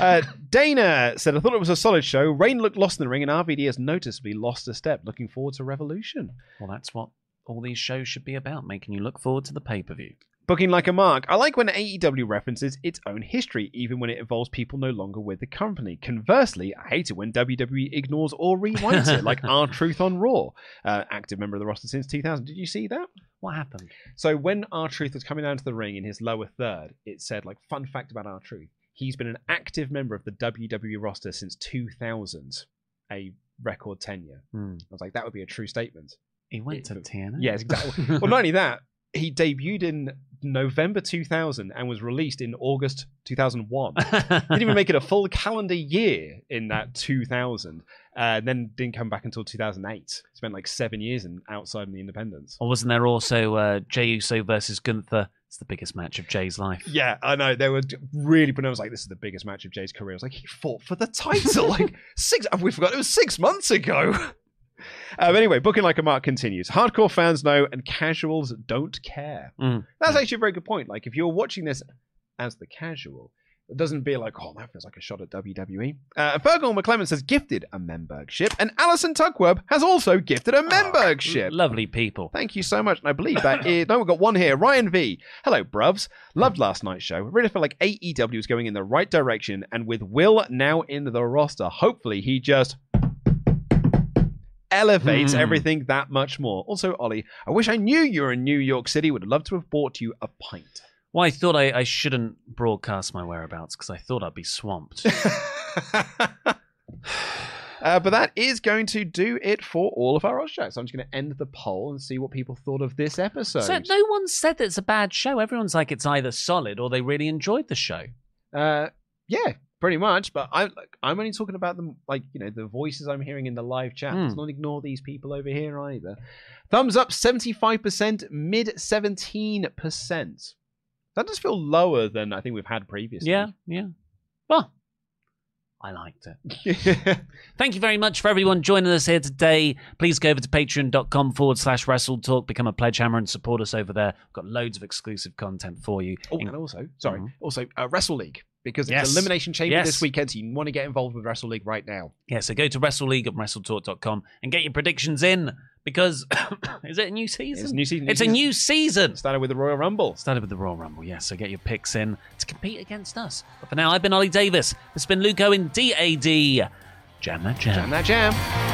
Uh, Dana said, I thought it was a solid show. Rayne looked lost in the ring, and RVD has noticeably lost a step. Looking forward to Revolution. Well, that's what all these shows should be about, making you look forward to the pay per view. Booking like a mark. I like when AEW references its own history, even when it involves people no longer with the company. Conversely, I hate it when WWE ignores or rewinds it, like R-Truth on Raw, uh, active member of the roster since 2000. Did you see that? What happened? So when R-Truth was coming down to the ring in his lower third, it said like fun fact about R-Truth. He's been an active member of the WWE roster since 2000, a record tenure. Hmm. I was like, that would be a true statement. He went to It- TNA. Yes, exactly. well, not only that, he debuted in November 2000 and was released in August 2001. Didn't even make it a full calendar year in that 2000. Uh, and then didn't come back until 2008. Spent like seven years in outside in the independents. Or wasn't there also uh, Jey Uso versus Gunther? It's the biggest match of Jey's life. Yeah, I know. They were really pronounced like this is the biggest match of Jey's career. I was like, he fought for the title like six. We forgot it was six months ago. Um, anyway, booking like a mark continues. Hardcore fans know, and casuals don't care. Mm. That's actually a very good point. Like, if you're watching this as the casual, it doesn't be like, oh, that feels like a shot at WWE. Uh, Fergal McClemens has gifted a membership, and Alison Tugweb has also gifted a membership. Lovely people. Thank you so much. And I believe that is. No, we've got one here. Ryan V. Hello, bruvs. Loved last night's show. Really felt like AEW is going in the right direction. And with Will now in the roster, hopefully he just elevates Hmm. everything that much more. Also, Oli, I wish I knew you were in New York City. Would love to have bought you a pint. Well, I thought I, I shouldn't broadcast my whereabouts because I thought I'd be swamped. Uh, but that is going to do it for all of our checks. I'm just going to end the poll and see what people thought of this episode. so no one said that it's a bad show. Everyone's like it's either solid or they really enjoyed the show. Uh, yeah, pretty much. But I'm like, I'm only talking about them, like you know, the voices I'm hearing in the live chat. Let's Hmm. not ignore these people over here either. Thumbs up, seventy five percent, mid seventeen percent. That does feel lower than I think we've had previously. Yeah, yeah. Well, I liked it. Thank you very much for everyone joining us here today. Please go over to patreon.com forward slash wrestletalk, become a pledge hammer and support us over there. We've got loads of exclusive content for you. oh, In- and also, sorry, Mhm. also uh, WrestleLeague because it's Yes. Elimination Chamber Yes. this weekend. So you want to get involved with WrestleLeague right now. yeah, so go to WrestleLeague at WrestleTalk.com and get your predictions in because is it a new season? It's a new season. It's a new season. Started with the Royal Rumble. Started with the Royal Rumble, yes. So get your picks in to compete against us. But for now, I've been Oli Davis. This has been Luco in DAD. Jam that jam. Jam that jam.